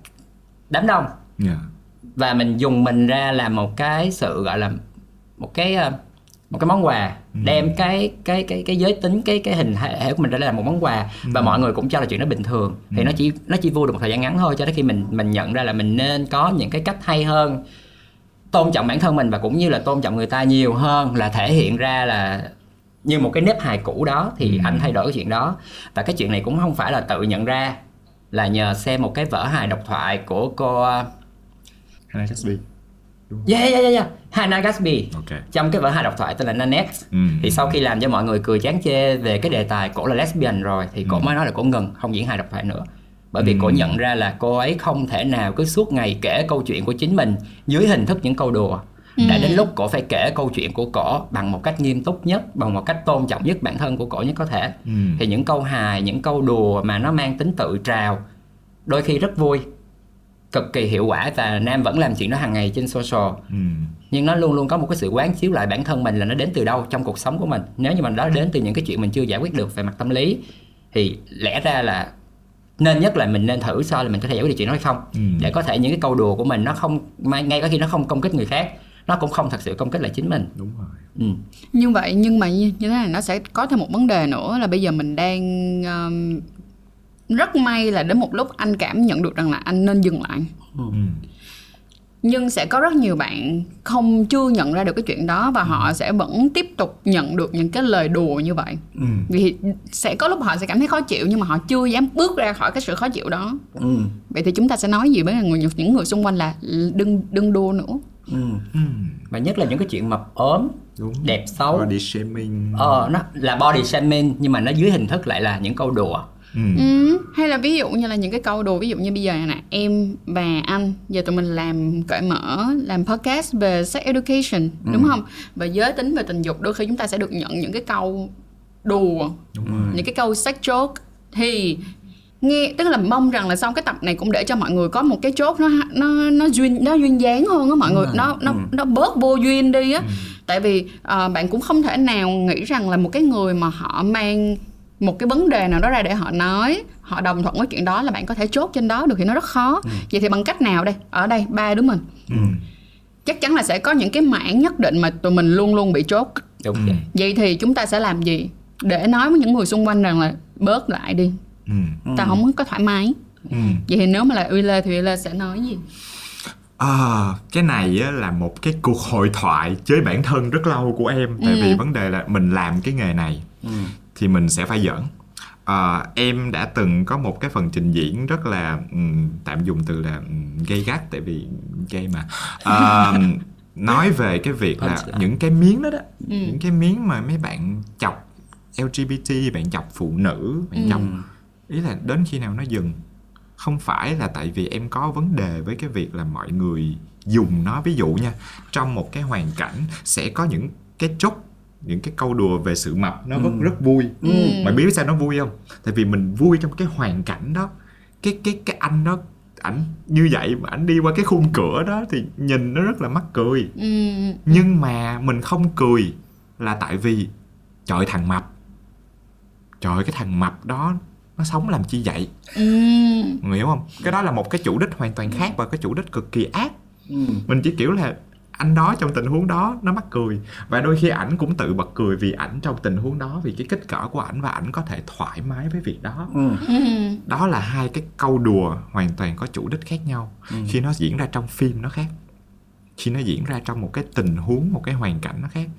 đám đông. Dạ và mình dùng mình ra làm một cái sự gọi là một cái ờ, một cái món quà. Đem cái cái cái cái giới tính cái cái hình thể của mình ra làm một món quà. Và mọi người cũng cho là chuyện đó bình thường. Thì nó chỉ nó chỉ vui được một thời gian ngắn thôi cho đến khi mình mình nhận ra là mình nên có những cái cách hay hơn. Tôn trọng bản thân mình và cũng như là tôn trọng người ta nhiều hơn là thể hiện ra là như một cái nếp hài cũ đó thì anh thay đổi cái chuyện đó. Và cái chuyện này cũng không phải là tự nhận ra là nhờ xem một cái vở hài độc thoại của cô ờ, Hannah Gatsby. Yeah, yeah, yeah, yeah. Hannah Gatsby. Ok. Trong cái vở hài độc thoại tên là Nanette. Ừ. thì sau khi làm cho mọi người cười chán chê về cái đề tài cổ là lesbian rồi thì cổ mới nói là cổ ngừng không diễn hài độc thoại nữa. Bởi vì cổ nhận ra là cô ấy không thể nào cứ suốt ngày kể câu chuyện của chính mình dưới hình thức những câu đùa. Đã đến lúc cổ phải kể câu chuyện của cổ bằng một cách nghiêm túc nhất bằng một cách tôn trọng nhất bản thân của cổ nhất có thể. Ừ. thì những câu hài những câu đùa mà nó mang tính tự trào đôi khi rất vui cực kỳ hiệu quả và nam vẫn làm chuyện đó hàng ngày trên social Ừ. nhưng nó luôn luôn có một cái sự quán chiếu lại bản thân mình là nó đến từ đâu trong cuộc sống của mình nếu như mà nó đến từ những cái chuyện mình chưa giải quyết được về mặt tâm lý thì lẽ ra là nên nhất là mình nên thử coi là mình có thể giải quyết được chuyện đó hay không Ừ. để có thể những cái câu đùa của mình nó không ngay cả khi nó không công kích người khác nó cũng không thật sự công kích lại chính mình đúng rồi ừ. như vậy nhưng mà như, như thế này nó sẽ có thêm một vấn đề nữa là bây giờ mình đang um, rất may là đến một lúc anh cảm nhận được rằng là anh nên dừng lại. Ừ. nhưng sẽ có rất nhiều bạn không chưa nhận ra được cái chuyện đó và họ sẽ vẫn tiếp tục nhận được những cái lời đùa như vậy. Ừ. vì sẽ có lúc họ sẽ cảm thấy khó chịu nhưng mà họ chưa dám bước ra khỏi cái sự khó chịu đó. Ừ. vậy thì chúng ta sẽ nói gì với người, những người xung quanh là đừng đừng đùa nữa. Ừ. và nhất là những cái chuyện mập ốm đúng. đẹp xấu. Body shaming. Ờ nó là body shaming nhưng mà nó dưới hình thức lại là những câu đùa ừ. Ừ, hay là ví dụ như là những cái câu đùa ví dụ như bây giờ nè em và anh giờ tụi mình làm cởi mở làm podcast về sex education đúng không? Về giới tính về tình dục đôi khi chúng ta sẽ được nhận những cái câu đùa đúng rồi. những cái câu sex joke. Thì nghe tức là mong rằng là sau cái tập này cũng để cho mọi người có một cái chốt nó nó nó duyên nó duyên dáng hơn á mọi người. nó nó nó bớt vô duyên đi á. Tại vì ờ, bạn cũng không thể nào nghĩ rằng là một cái người mà họ mang một cái vấn đề nào đó ra để họ nói họ đồng thuận với chuyện đó là bạn có thể chốt trên đó được thì nó rất khó. Vậy thì bằng cách nào đây? Ở đây ba đứa mình. Ừ. chắc chắn là sẽ có những cái mảng nhất định mà tụi mình luôn luôn bị chốt. Đúng vậy vậy thì chúng ta sẽ làm gì? Để nói với những người xung quanh rằng là bớt lại đi. Ừ. tao không có thoải mái. Ừ. vậy thì nếu mà là uy lê thì uy lê sẽ nói gì? À, cái này á, là một cái cuộc hội thoại với bản thân rất lâu của em. Tại vì vấn đề là mình làm cái nghề này thì mình sẽ phải giỡn. À, em đã từng có một cái phần trình diễn rất là tạm dùng từ là gây gắt tại vì gay mà. À, (laughs) nói về cái việc là những cái miếng đó đó những cái miếng mà mấy bạn chọc LGBT bạn chọc phụ nữ bạn chọc ý là đến khi nào nó dừng? Không phải là tại vì em có vấn đề với cái việc là mọi người dùng nó. Ví dụ nha trong một cái hoàn cảnh sẽ có những cái chốt những cái câu đùa về sự mập nó rất rất vui. Mà biết sao nó vui không? Tại vì mình vui trong cái hoàn cảnh đó. Cái cái cái anh đó ảnh như vậy mà ảnh đi qua cái khung cửa đó thì nhìn nó rất là mắc cười. Ừ. nhưng mà mình không cười là tại vì trời thằng mập. Trời cái thằng mập đó nó sống làm chi vậy? Ừ. Người hiểu không? Cái đó là một cái chủ đích hoàn toàn khác và cái chủ đích cực kỳ ác. Mình chỉ kiểu là anh đó trong tình huống đó nó mắc cười. Và đôi khi ảnh cũng tự bật cười vì ảnh trong tình huống đó vì cái kích cỡ của ảnh và ảnh có thể thoải mái với việc đó. Ừ. đó là hai cái câu đùa hoàn toàn có chủ đích khác nhau. Khi nó diễn ra trong phim nó khác. Khi nó diễn ra trong một cái tình huống một cái hoàn cảnh nó khác.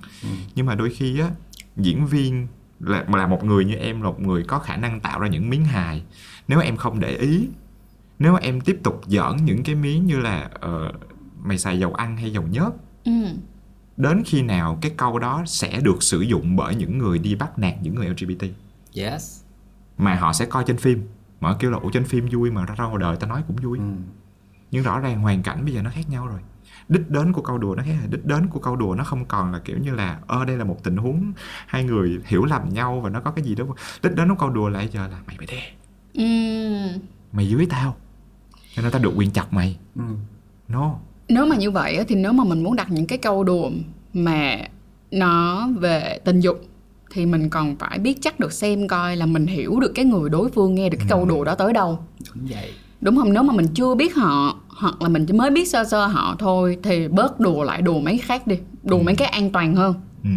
Nhưng mà đôi khi á diễn viên là là một người như em là một người có khả năng tạo ra những miếng hài. Nếu em không để ý nếu em tiếp tục giỡn những cái miếng như là ờ, mày xài dầu ăn hay dầu nhớt. Ừ. đến khi nào cái câu đó sẽ được sử dụng bởi những người đi bắt nạt những người LGBT yes. Mà họ sẽ coi trên phim. Mà kêu là ủa trên phim vui mà ra ra ngoài đời ta nói cũng vui. Nhưng rõ ràng hoàn cảnh bây giờ nó khác nhau rồi. Đích đến của câu đùa nó khác đích đến của câu đùa nó không còn là kiểu như là ơ đây là một tình huống hai người hiểu lầm nhau và nó có cái gì đó đích đến của câu đùa lại giờ là mày phải đè Ừ. mày dưới tao. Cho nên tao được quyền chọc mày. No nếu mà như vậy thì nếu mà mình muốn đặt những cái câu đùa mà nó về tình dục thì mình còn phải biết chắc được xem coi là mình hiểu được cái người đối phương nghe được cái câu đùa đó tới đâu. Đúng vậy. Đúng không? Nếu mà mình chưa biết họ hoặc là mình mới biết sơ sơ họ thôi thì bớt đùa lại đùa mấy khác đi đùa mấy cái an toàn hơn. Ừ.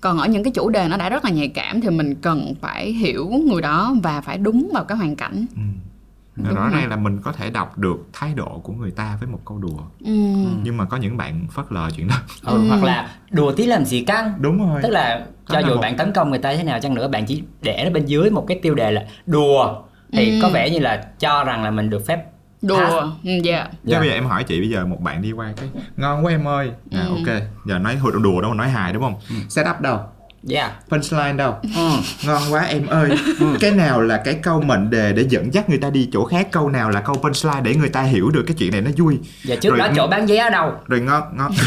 còn ở những cái chủ đề nó đã rất là nhạy cảm thì mình cần phải hiểu người đó và phải đúng vào cái hoàn cảnh rõ ràng là mình có thể đọc được thái độ của người ta với một câu đùa. Ừ. nhưng mà có những bạn phớt lờ chuyện đó. Ừ, hoặc là đùa tí làm gì căng. Đúng rồi. Tức là cho là dù một- bạn tấn công người ta thế nào chăng nữa bạn chỉ để nó bên dưới một cái tiêu đề là đùa. Thì có vẻ như là cho rằng là mình được phép đùa. ừ, dạ. Chứ Dạ. bây giờ em hỏi chị bây giờ một bạn đi qua cái ngon quá em ơi. À, ok. Giờ nói hồi đùa đâu mà nói hài đúng không? Set up đâu yeah. Punchline đâu? Ừ. ngon quá em ơi. Cái nào là cái câu mệnh đề để dẫn dắt người ta đi chỗ khác? Câu nào là câu punchline để người ta hiểu được cái chuyện này nó vui? Và trước Rồi- đó chỗ bán vé ở đâu? Rồi ngon ngon. (laughs)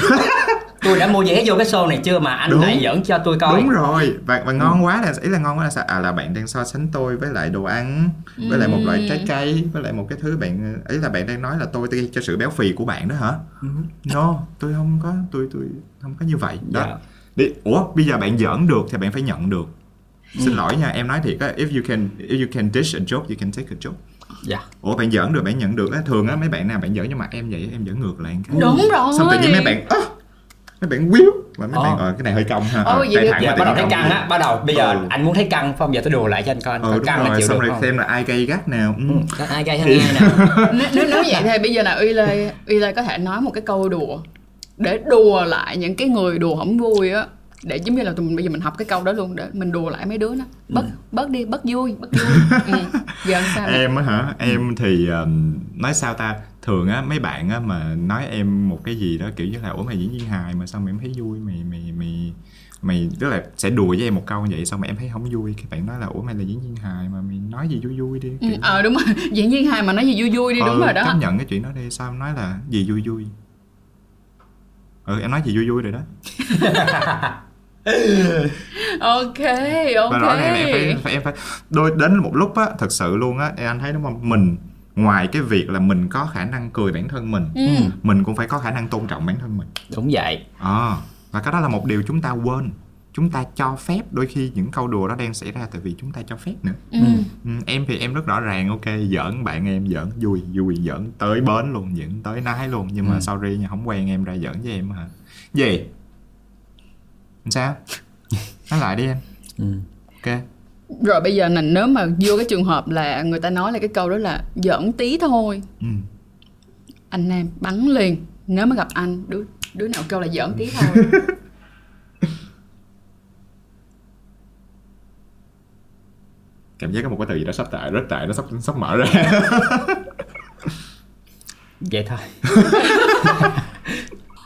Tôi đã mua vé vô cái show này chưa mà anh Đúng. lại dẫn cho tôi coi. Đúng rồi. Và và ngon quá là ý là ngon quá là sao? À là bạn đang so sánh tôi với lại đồ ăn với lại một loại trái cây với lại một cái thứ bạn ý là bạn đang nói là tôi gây cho sự béo phì của bạn đó hả? No tôi không có tôi tôi không có như vậy. Đó. Dạ. Đi. Ủa bây giờ bạn giỡn được thì bạn phải nhận được. Xin lỗi nha em nói thiệt á if you can if you can dish a joke you can take a joke. Dạ. Ủa bạn giỡn được bạn nhận được á. Thường á mấy bạn nào bạn giỡn nhưng mà em vậy em giỡn ngược lại cái. Đúng rồi. Xong tự nhiên mấy bạn "Ơ, mấy bạn quýu. Và mấy Ờ. bạn ờ cái này hơi cong ha. Ờ, vậy thẳng dạ bắt tự đầu nhiên thấy cong. căng á bắt đầu bây giờ Ừ. anh muốn thấy căng phong giờ tôi đùa lại cho anh coi. Ừ coi đúng căng là rồi. chịu xong được rồi xem là ai gây gắt nào. Ừ. có ai gây hơn ai nào? (laughs) Nếu, nếu, nếu vậy thì bây giờ là uy lê uy lê có thể nói một cái câu đùa để đùa lại những cái người đùa không vui á để giống như là tụi mình bây giờ mình học cái câu đó luôn để mình đùa lại mấy đứa nó bớt bớt đi bớt vui bớt (laughs) vui. Ừ. giờ sao em á hả? Em thì um, nói sao ta? Thường á mấy bạn á mà nói em một cái gì đó kiểu như là ủa mày diễn viên hài mà sao mày em thấy vui? Mày mày mày mày tức là sẽ đùa với em một câu như vậy xong mà em thấy không vui cái bạn nói là ủa mày là diễn viên hài mà mày nói gì vui vui đi. Ừ, kiểu ờ đúng rồi. (laughs) Diễn viên hài mà nói gì vui vui đi đúng ờ, rồi đó. chấp nhận cái chuyện đó đi. Sao em nói là gì vui vui ừ em nói gì vui vui rồi đó. (laughs) Ok và rõ ok ràng là em phải, phải em phải đôi đến một lúc á thật sự luôn á em anh thấy đúng không? Mình ngoài cái việc là mình có khả năng cười bản thân mình Ừ. mình cũng phải có khả năng tôn trọng bản thân mình. Đúng vậy. À, và cái đó là một điều chúng ta quên chúng ta cho phép đôi khi những câu đùa đó đang xảy ra tại vì chúng ta cho phép nữa. Ừ. ừ, em thì em rất rõ ràng ok giỡn bạn em giỡn vui vui giỡn tới bến luôn giỡn tới nái luôn nhưng mà sorry nha không quen em ra giỡn với em hả? Gì? Sao? (laughs) Nói lại đi em. Ừ. ok. Rồi bây giờ này nếu mà vô cái trường hợp là người ta nói là cái câu đó là giỡn tí thôi. Ừ. anh nam bắn liền. Nếu mà gặp anh đứa đứa nào kêu là giỡn tí thôi (laughs) cảm giác có một cái từ gì đó sắp tại rất tại nó sắp sắp mở ra. (laughs) Vậy thôi. (laughs)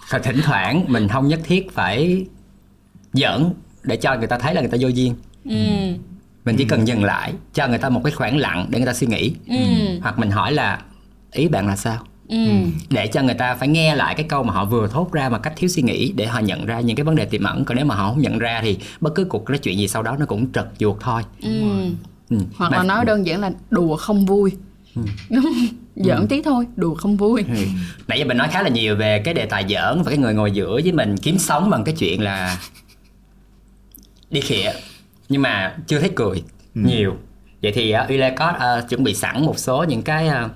Và thỉnh thoảng mình không nhất thiết phải giỡn để cho người ta thấy là người ta vô duyên. Ừ. Mình chỉ cần dừng lại cho người ta một cái khoảng lặng để người ta suy nghĩ. Ừ. Hoặc mình hỏi là ý bạn là sao? Ừ. Để cho người ta phải nghe lại cái câu mà họ vừa thốt ra một cách thiếu suy nghĩ để họ nhận ra những cái vấn đề tiềm ẩn. Còn nếu mà họ không nhận ra thì bất cứ cuộc nói chuyện gì sau đó nó cũng trật ruột thôi. Ừ ừ. hoặc Mà- là nói đơn giản là đùa không vui. Đúng (laughs) không giỡn tí thôi đùa không vui. Ừ. nãy giờ mình nói khá là nhiều về cái đề tài giỡn và cái người ngồi giữa với mình kiếm sống bằng cái chuyện là đi khịa. Nhưng mà chưa thấy cười nhiều. Vậy thì uh, Uyle có ờ, chuẩn bị sẵn một số những cái ờ,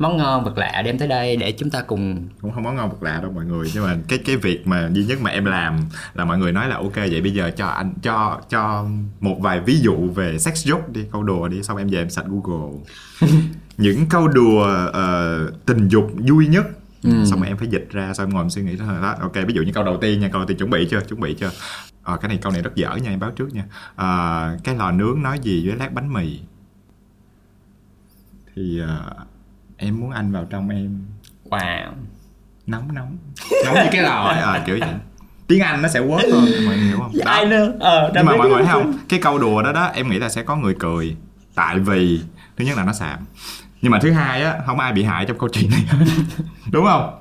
món ngon vật lạ đem tới đây để chúng ta cùng cũng không món ngon vật lạ đâu mọi người nhưng mà cái cái việc mà duy nhất mà em làm là mọi người nói là ok vậy bây giờ cho anh cho cho một vài ví dụ về sex joke đi câu đùa đi xong em về em sạch google. (laughs) Những câu đùa ờ, tình dục vui nhất. Xong rồi em phải dịch ra xong em ngồi em suy nghĩ đó, đó ok ví dụ như câu đầu tiên nha câu đầu tiên chuẩn bị chưa chuẩn bị chưa? Ờ, cái này câu này rất dở nha em báo trước nha. Ờ, cái lò nướng nói gì với lát bánh mì? Thì ờ, em muốn anh vào trong em. Wow. Nóng nóng. Nóng như cái lò ấy. Ờ, kiểu vậy. Tiếng anh nó sẽ work hơn mọi người hiểu không? Đó. ai nữa ờ nhưng mà mọi người thấy không? cái câu đùa đó đó em nghĩ là sẽ có người cười. Tại vì thứ nhất là nó xàm. Nhưng mà thứ hai á không ai bị hại trong câu chuyện này (laughs) đúng không?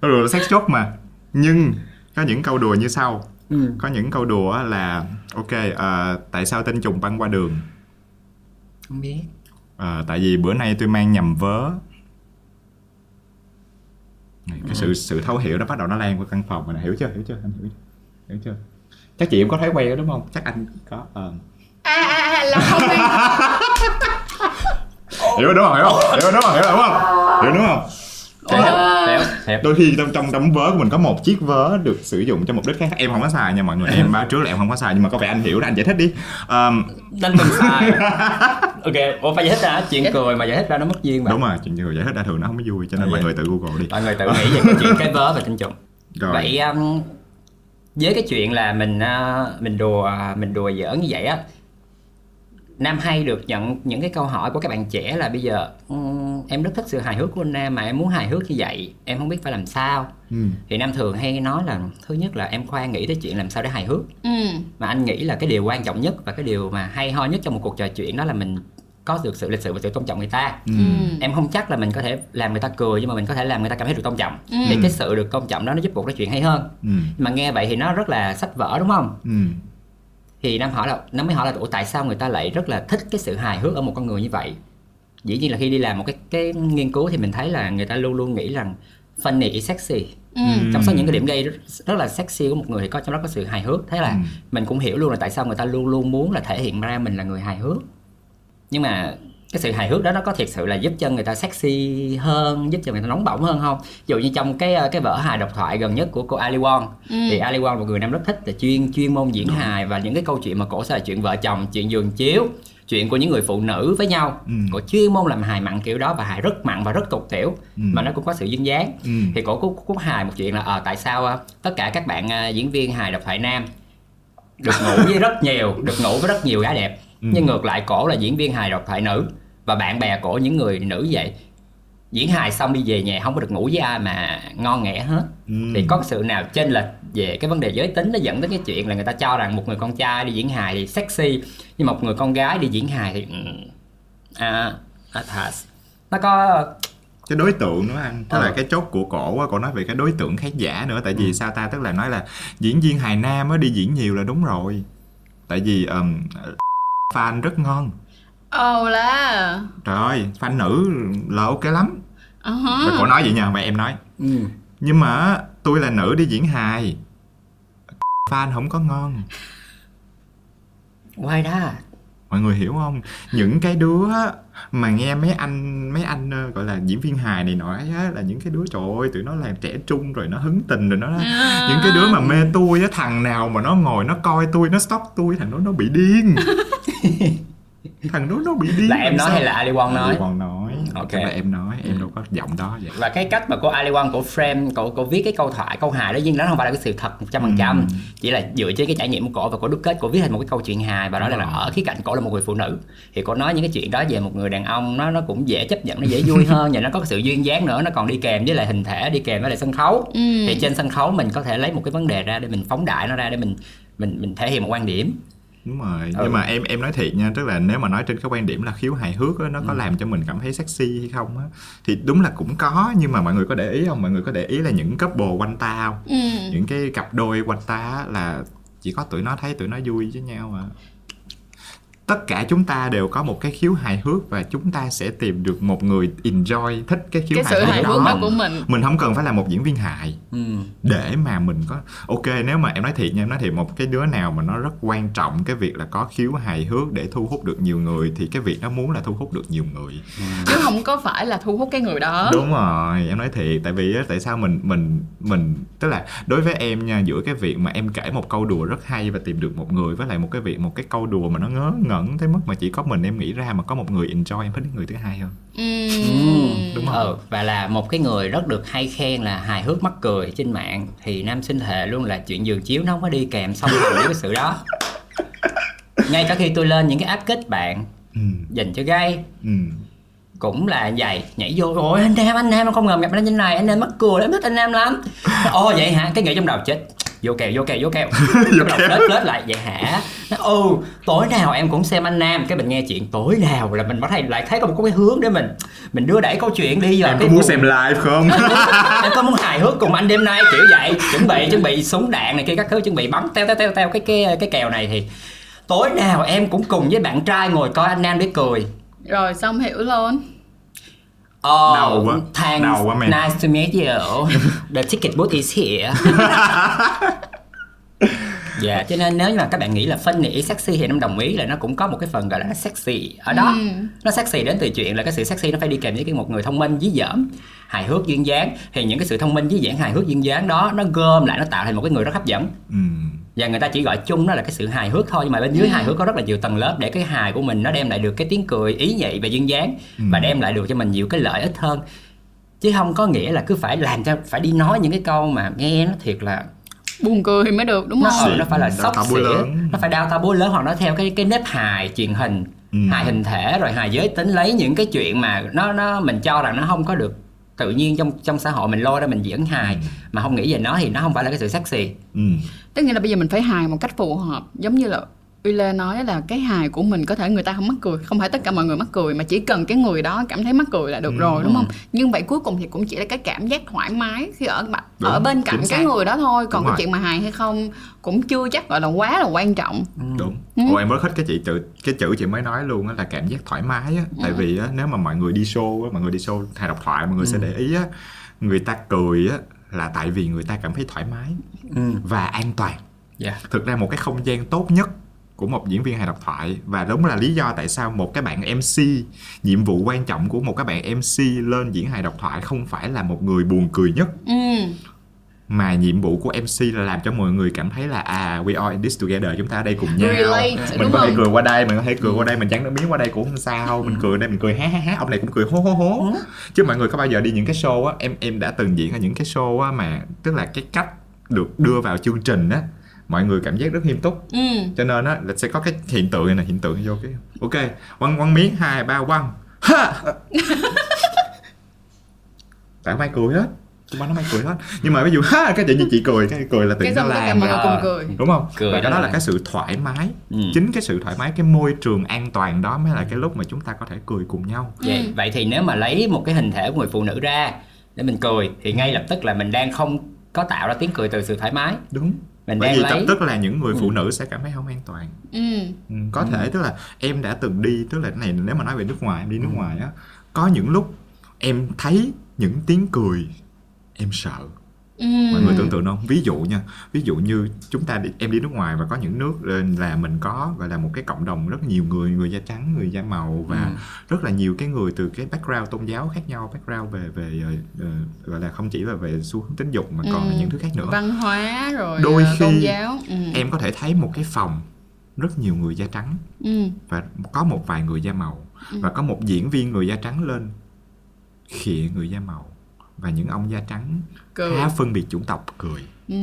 Câu đùa là sex joke mà. Nhưng có những câu đùa như sau. Ừ. có những câu đùa là ok ờ, tại sao tinh trùng băng qua đường? Không biết Ờ, tại vì bữa nay tôi mang nhầm vớ. Này, cái sự sự thấu hiểu đó bắt đầu nó lan qua căn phòng rồi nè. Hiểu chưa? Hiểu chưa? Anh hiểu hiểu chưa? Chắc chị cũng có thói quen đó đúng không? Chắc anh có ờ. à à à là không (laughs) hiểu đúng không? Hiểu không? Hiểu đúng không? Hiểu đúng không? Hiểu đúng không thiệt thiệt thiệt đôi khi trong trong tấm vớ của mình có một chiếc vớ được sử dụng cho mục đích khác. Em không có xài nha mọi người. Em báo trước là em không có xài nhưng mà có vẻ anh hiểu đó anh giải thích đi. Ờm, đánh mình sai (laughs) ok ủa phải giải thích ra. Chuyện cười mà giải thích ra nó mất duyên mà. Đúng rồi chuyện người giải thích đa thường nó không có vui cho nên mọi người tự google đi. Mọi người tự nghĩ về cái chuyện cái vớ và tinh trùng. Rồi. vậy um, với cái chuyện là mình uh, mình đùa mình đùa giỡn như vậy á Nam hay được nhận những cái câu hỏi của các bạn trẻ là bây giờ "Ừm, em rất thích sự hài hước của anh Nam mà em muốn hài hước như vậy em không biết phải làm sao. Ừ. thì Nam thường hay nói là thứ nhất là em khoan nghĩ tới chuyện làm sao để hài hước. Ừ. Mà anh nghĩ là cái điều quan trọng nhất và cái điều mà hay ho nhất trong một cuộc trò chuyện đó là mình có được sự lịch sự và sự tôn trọng người ta. Ừ. Em không chắc là mình có thể làm người ta cười nhưng mà mình có thể làm người ta cảm thấy được tôn trọng. Ừ. thì cái sự được tôn trọng đó nó giúp cuộc nói chuyện hay hơn. Ừ. mà nghe vậy thì nó rất là sách vở đúng không? Ừ. thì nam hỏi là nam mới hỏi là ủa tại sao người ta lại rất là thích cái sự hài hước ở một con người như vậy? Dĩ nhiên là khi đi làm một cái cái nghiên cứu thì mình thấy là người ta luôn luôn nghĩ rằng funny is sexy. Ừ. Trong số những cái điểm gây rất, rất là sexy của một người thì có trong đó có sự hài hước. Thế là Ừ. mình cũng hiểu luôn là tại sao người ta luôn luôn muốn là thể hiện ra mình là người hài hước. Nhưng mà cái sự hài hước đó nó có thiệt sự là giúp cho người ta sexy hơn giúp cho người ta nóng bỏng hơn không? Ví dụ như trong cái ờ, cái vở hài độc thoại gần nhất của cô Ali Wong. Thì Ali Wong là một người nam rất thích là chuyên chuyên môn diễn hài và những cái câu chuyện mà cổ sẽ là chuyện vợ chồng chuyện giường chiếu chuyện của những người phụ nữ với nhau. Ừ. cổ chuyên môn làm hài mặn kiểu đó và hài rất mặn và rất tục tiểu Ừ. mà nó cũng có sự duyên dáng. Ừ. thì cổ cũng, cũng hài một chuyện là ờ tại sao ờ, tất cả các bạn diễn viên hài độc thoại nam được ngủ với rất nhiều được ngủ với rất nhiều gái đẹp Ừ. nhưng ngược lại cổ là diễn viên hài độc thoại nữ và bạn bè cổ những người nữ vậy diễn hài xong đi về nhà không có được ngủ với ai mà ngon nghẻ hết Ừ. thì có sự nào chênh lệch về cái vấn đề giới tính nó dẫn đến cái chuyện là người ta cho rằng một người con trai đi diễn hài thì sexy nhưng một người con gái đi diễn hài thì ừ, à, à pass. nó có cái đối tượng nữa anh tức Ờ. là cái chốt của cổ á cổ nói về cái đối tượng khán giả nữa tại vì sao ta tức là nói là diễn viên hài nam á đi diễn nhiều là đúng rồi tại vì um, fan rất ngon. Ồ là. Trời ơi fan nữ là ok lắm. Ờ. Và cổ nói vậy nha và em nói. Ừ. nhưng mà tôi là nữ đi diễn hài. Fan không có ngon. Why that mọi người hiểu không? Những cái đứa mà nghe mấy anh mấy anh ờ, gọi là diễn viên hài này ấy á là những cái đứa trời ơi tụi nó là trẻ trung rồi nó hứng tình rồi nó À. những cái đứa mà mê tôi á thằng nào mà nó ngồi nó coi tôi nó stalk tôi thằng đó nó bị điên (laughs) (laughs) thằng đó nó bị điên là em nói sao? hay là Ali Wong nói Ali Wong nói Ok. Chắc là em nói em đâu có giọng đó vậy và cái cách mà của Ali Wong của frame cổ cổ viết cái câu thoại câu hài đó nhưng nó không phải là cái sự thật 100% Ừ. chỉ là dựa trên cái trải nghiệm của cổ và cổ đúc kết cổ viết thành một cái câu chuyện hài và đó là rồi. ở khía cạnh cổ là một người phụ nữ thì cổ nói những cái chuyện đó về một người đàn ông nó nó cũng dễ chấp nhận nó dễ vui hơn và nó có cái sự duyên dáng nữa nó còn đi kèm với lại hình thể đi kèm với lại sân khấu Ừ. thì trên sân khấu mình có thể lấy một cái vấn đề ra để mình phóng đại nó ra để mình mình mình thể hiện một quan điểm đúng rồi Ừ. nhưng mà em em nói thiệt nha tức là nếu mà nói trên cái quan điểm là khiếu hài hước á, nó có làm cho mình cảm thấy sexy hay không á thì đúng là cũng có nhưng mà mọi người có để ý không mọi người có để ý là những couple quanh ta không Ừ. những cái cặp đôi quanh ta là chỉ có tụi nó thấy tụi nó vui với nhau à tất cả chúng ta đều có một cái khiếu hài hước và chúng ta sẽ tìm được một người enjoy thích cái khiếu cái sự hài hước đó của mình. Mình không cần phải là một diễn viên hài ừ. để mà mình có ok nếu mà em nói thiệt nha em nói thiệt một cái đứa nào mà nó rất quan trọng cái việc là có khiếu hài hước để thu hút được nhiều người thì cái việc nó muốn là thu hút được nhiều người. Chứ không có phải là thu hút cái người đó. Đúng rồi em nói thiệt tại vì tại sao mình mình mình tức là đối với em nha giữa cái việc mà em kể một câu đùa rất hay và tìm được một người với lại một cái việc một cái câu đùa mà nó ngớ ngẩn tới mức mà chỉ có mình em nghĩ ra mà có một người enjoy em thích người thứ hai hơn. Ừ. đúng không? Ừ, và là một cái người rất được hay khen là hài hước mắc cười trên mạng. Thì nam sinh thề luôn là chuyện giường chiếu nó không có đi kèm song hành với cái sự đó. (laughs) Ngay cả khi tôi lên những cái app kết bạn ừ dành cho gay ừ cũng là vậy nhảy vô rồi anh nam anh nam không ngờ gặp anh như này anh nam mắc cười em thích anh nam lắm. Ồ vậy hả? Cái nghĩ trong đầu chết vô kèo vô kèo vô kèo. (laughs) Cái đầu lết lết lại vậy hả? Nó ừ tối nào em cũng xem anh nam. Cái mình nghe chuyện tối nào? Là mình bắt thấy lại thấy có một cái hướng để mình mình đưa đẩy câu chuyện đi vào em có muốn vùng- xem live không? (laughs) Em có muốn hài hước cùng anh đêm nay kiểu vậy. Chuẩn bị chuẩn bị súng đạn này kia các thứ chuẩn bị bắn teo teo teo teo cái cái cái kèo này thì tối nào em cũng cùng với bạn trai ngồi coi anh nam để cười. Rồi xong hiểu luôn Oh, Đau quá. Thanks. Đau quá, man. Nice to meet you. (laughs) The ticket booth is here. (laughs) Dạ, cho nên nếu như mà các bạn nghĩ là phân nỉ sexy thì em đồng ý là nó cũng có một cái phần gọi là nó sexy ở đó. Ừ. Nó sexy đến từ chuyện là cái sự sexy nó phải đi kèm với cái một người thông minh dí dỏm, hài hước duyên dáng thì những cái sự thông minh dí dỏm hài hước duyên dáng đó nó gom lại nó tạo thành một cái người rất hấp dẫn. ừ Và người ta chỉ gọi chung đó là cái sự hài hước thôi nhưng mà bên dưới hài hước có rất là nhiều tầng lớp để cái hài của mình nó đem lại được cái tiếng cười ý nhị và duyên dáng và đem lại được cho mình nhiều cái lợi ích hơn. Chứ không có nghĩa là cứ phải làm cho phải đi nói những cái câu mà nghe nó thiệt là buồn cười mới được đúng nó không? ừ, nó phải là sốc xỉa nó phải đào tạo búa lớn hoặc nó theo cái cái nếp hài truyền hình Ừ. hài hình thể rồi hài giới tính lấy những cái chuyện mà nó nó mình cho rằng nó không có được tự nhiên trong trong xã hội mình lôi ra mình diễn hài mà không nghĩ về nó thì nó không phải là cái sự sexy. Ừ. Tức nghĩa là bây giờ mình phải hài một cách phù hợp giống như là Uy Lê nói là cái hài của mình có thể người ta không mắc cười không phải tất cả mọi người mắc cười mà chỉ cần cái người đó cảm thấy mắc cười là được Ừ. rồi đúng không nhưng vậy cuối cùng thì cũng chỉ là cái cảm giác thoải mái khi ở Đúng, ở bên cạnh cái người đó thôi còn Đúng cái rồi. chuyện mà hài hay không cũng chưa chắc gọi là quá là quan trọng đúng Ừ. ồ em rất thích cái chị chữ cái chữ chị mới nói luôn á là cảm giác thoải mái á tại Ừ. vì á nếu mà mọi người đi show á mọi người đi show hài độc thoại mọi người sẽ để ý á người ta cười á là tại vì người ta cảm thấy thoải mái ừ. và an toàn dạ thực ra một cái không gian tốt nhất của một diễn viên hài độc thoại. Và đúng là lý do tại sao một cái bạn MC nhiệm vụ quan trọng của một cái bạn MC lên diễn hài độc thoại không phải là một người buồn cười nhất. Ừ. mà nhiệm vụ của MC là làm cho mọi người cảm thấy là à we are in this together chúng ta ở đây cùng nhau. Relate, mình đúng có thể cười qua đây mình có thể cười qua đây mình chắn nước miếng qua đây cũng không sao. Mình cười đây mình cười há há há ông này cũng cười hố hố hố. Chứ mọi người có bao giờ đi những cái show á em em đã từng diễn ở những cái show á mà tức là cái cách được đưa vào chương trình á mọi người cảm giác rất nghiêm túc. Ừ. cho nên á là sẽ có cái hiện tượng này nè hiện tượng vô cái. Ok quăng quăng miếng hai ba quăng ha! (laughs) Tại ai cười hết. Chúng nó ai cười hết. Nhưng mà ví dụ ha cái chuyện như chị cười cái cười là tự nó làm người ra. cùng cười. đúng không? Cười và cái đó là là- cái sự thoải mái. Ừ. chính cái sự thoải mái cái môi trường an toàn đó mới là cái lúc mà chúng ta có thể cười cùng nhau. Vậy, Ừ. vậy thì nếu mà lấy một cái hình thể của người phụ nữ ra để mình cười thì ngay lập tức là mình đang không có tạo ra tiếng cười từ sự thoải mái. Đúng Mình bởi đang vì lấy- tức là những người phụ nữ sẽ cảm thấy không an toàn. Ừ. Ừ, có thể tức là em đã từng đi tức là cái này nếu mà nói về nước ngoài em đi nước ngoài á có những lúc em thấy những tiếng cười em sợ Ừ. mọi người tưởng tượng không ví dụ nha ví dụ như chúng ta đi, em đi nước ngoài và có những nước là mình có gọi là một cái cộng đồng rất nhiều người người da trắng người da màu và Ừ. rất là nhiều cái người từ cái background tôn giáo khác nhau background về về ờ, gọi là không chỉ là về xu hướng tính dục mà còn là Ừ. những thứ khác nữa văn hóa rồi Đôi ờ, tôn khi giáo ừ. em có thể thấy một cái phòng rất nhiều người da trắng ừ và có một vài người da màu và có một diễn viên người da trắng lên khịa người da màu và những ông da trắng Cười. khá phân biệt chủng tộc cười ừ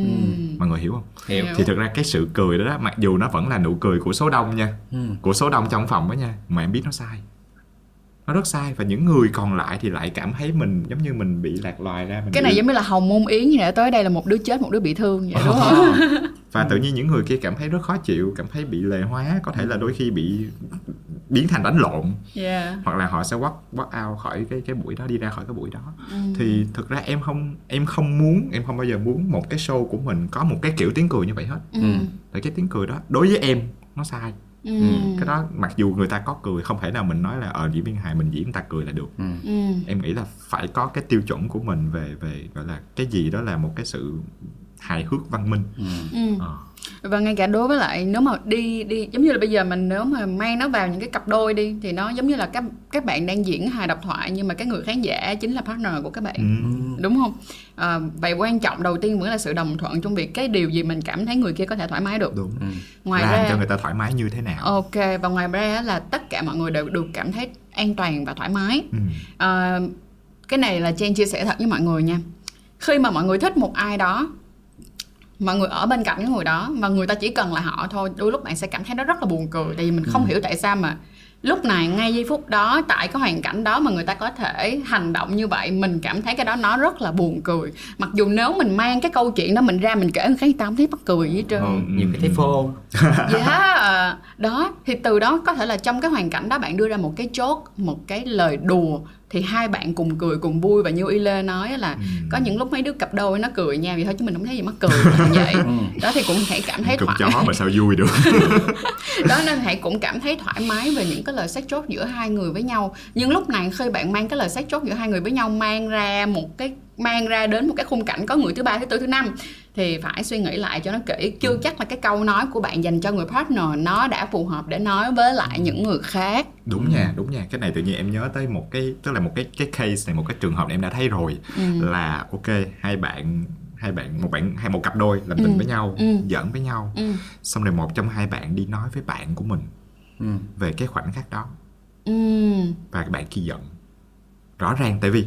mọi người hiểu không hiểu Hiểu. thì thực ra cái sự cười đó, đó mặc dù nó vẫn là nụ cười của số đông nha ừ. của số đông trong phòng đó nha mà em biết nó sai nó rất sai và những người còn lại thì lại cảm thấy mình giống như mình bị lạc loài ra mình cái này bị- giống như là hồng môn yến như này tới đây là một đứa chết một đứa bị thương vậy đúng không? (laughs) Và tự nhiên những người kia cảm thấy rất khó chịu cảm thấy bị lề hóa có thể là đôi khi bị biến thành đánh lộn. Yeah. Hoặc là họ sẽ walk walk out khỏi cái cái buổi đó đi ra khỏi cái buổi đó. Ừ. thì thực ra em không em không muốn em không bao giờ muốn một cái show của mình có một cái kiểu tiếng cười như vậy hết. Ừ. Tại cái tiếng cười đó đối với em nó sai ừ. Cái đó mặc dù người ta có cười không thể nào mình nói là ở diễn viên hài mình diễn người ta cười là được. Ừ. Em nghĩ là phải có cái tiêu chuẩn của mình về về gọi là cái gì đó là một cái sự hài hước văn minh. Ừ. Ờ. và ngay cả đối với lại nếu mà đi đi giống như là bây giờ mình nếu mà mang nó vào những cái cặp đôi đi thì nó giống như là các các bạn đang diễn hài độc thoại nhưng mà cái người khán giả chính là partner của các bạn. Ừ. đúng không? À, vậy quan trọng đầu tiên vẫn là sự đồng thuận trong việc cái điều gì mình cảm thấy người kia có thể thoải mái được. Đúng. Ngoài làm ra cho người ta thoải mái như thế nào. Ok và ngoài ra là tất cả mọi người đều được cảm thấy an toàn và thoải mái. Ừ. à, cái này là Jen chia sẻ thật với mọi người nha. Khi mà mọi người thích một ai đó mọi người ở bên cạnh cái người đó và người ta chỉ cần là họ thôi đôi lúc bạn sẽ cảm thấy nó rất là buồn cười tại vì mình không hiểu tại sao mà lúc này ngay giây phút đó tại cái hoàn cảnh đó mà người ta có thể hành động như vậy mình cảm thấy cái đó nó rất là buồn cười. Mặc dù nếu mình mang cái câu chuyện đó mình ra mình kể người ta không thấy mắc cười gì hết trơn. Ừ, nhiều cái thấy phô. (laughs) Dạ đó thì từ đó có thể là trong cái hoàn cảnh đó bạn đưa ra một cái chốt một cái lời đùa thì hai bạn cùng cười cùng vui và như y lê nói là có những lúc mấy đứa cặp đôi nó cười nhau vậy thôi chứ mình không thấy gì mắc cười là vậy. Đó thì cũng hãy cảm thấy cục thoải chó mà sao vui được. (laughs) Đó nên hãy cũng cảm thấy thoải mái về những cái lời sách chốt giữa hai người với nhau. Nhưng lúc này khi bạn mang cái lời sách chốt giữa hai người với nhau mang ra một cái mang ra đến một cái khung cảnh có người thứ ba thứ tư thứ năm thì phải suy nghĩ lại cho nó kỹ. Chưa chắc là cái câu nói của bạn dành cho người partner nó đã phù hợp để nói với lại những người khác. Đúng nha đúng nha. Cái này tự nhiên em nhớ tới một cái tức là một cái cái case này một cái trường hợp này em đã thấy rồi. Là ok hai bạn hai bạn một bạn hay một cặp đôi làm tình với nhau Ừ. giỡn với nhau. Ừ. Xong rồi một trong hai bạn đi nói với bạn của mình ừ. về cái khoảnh khắc đó. Ừ. Và bạn kia giận. Rõ ràng tại vì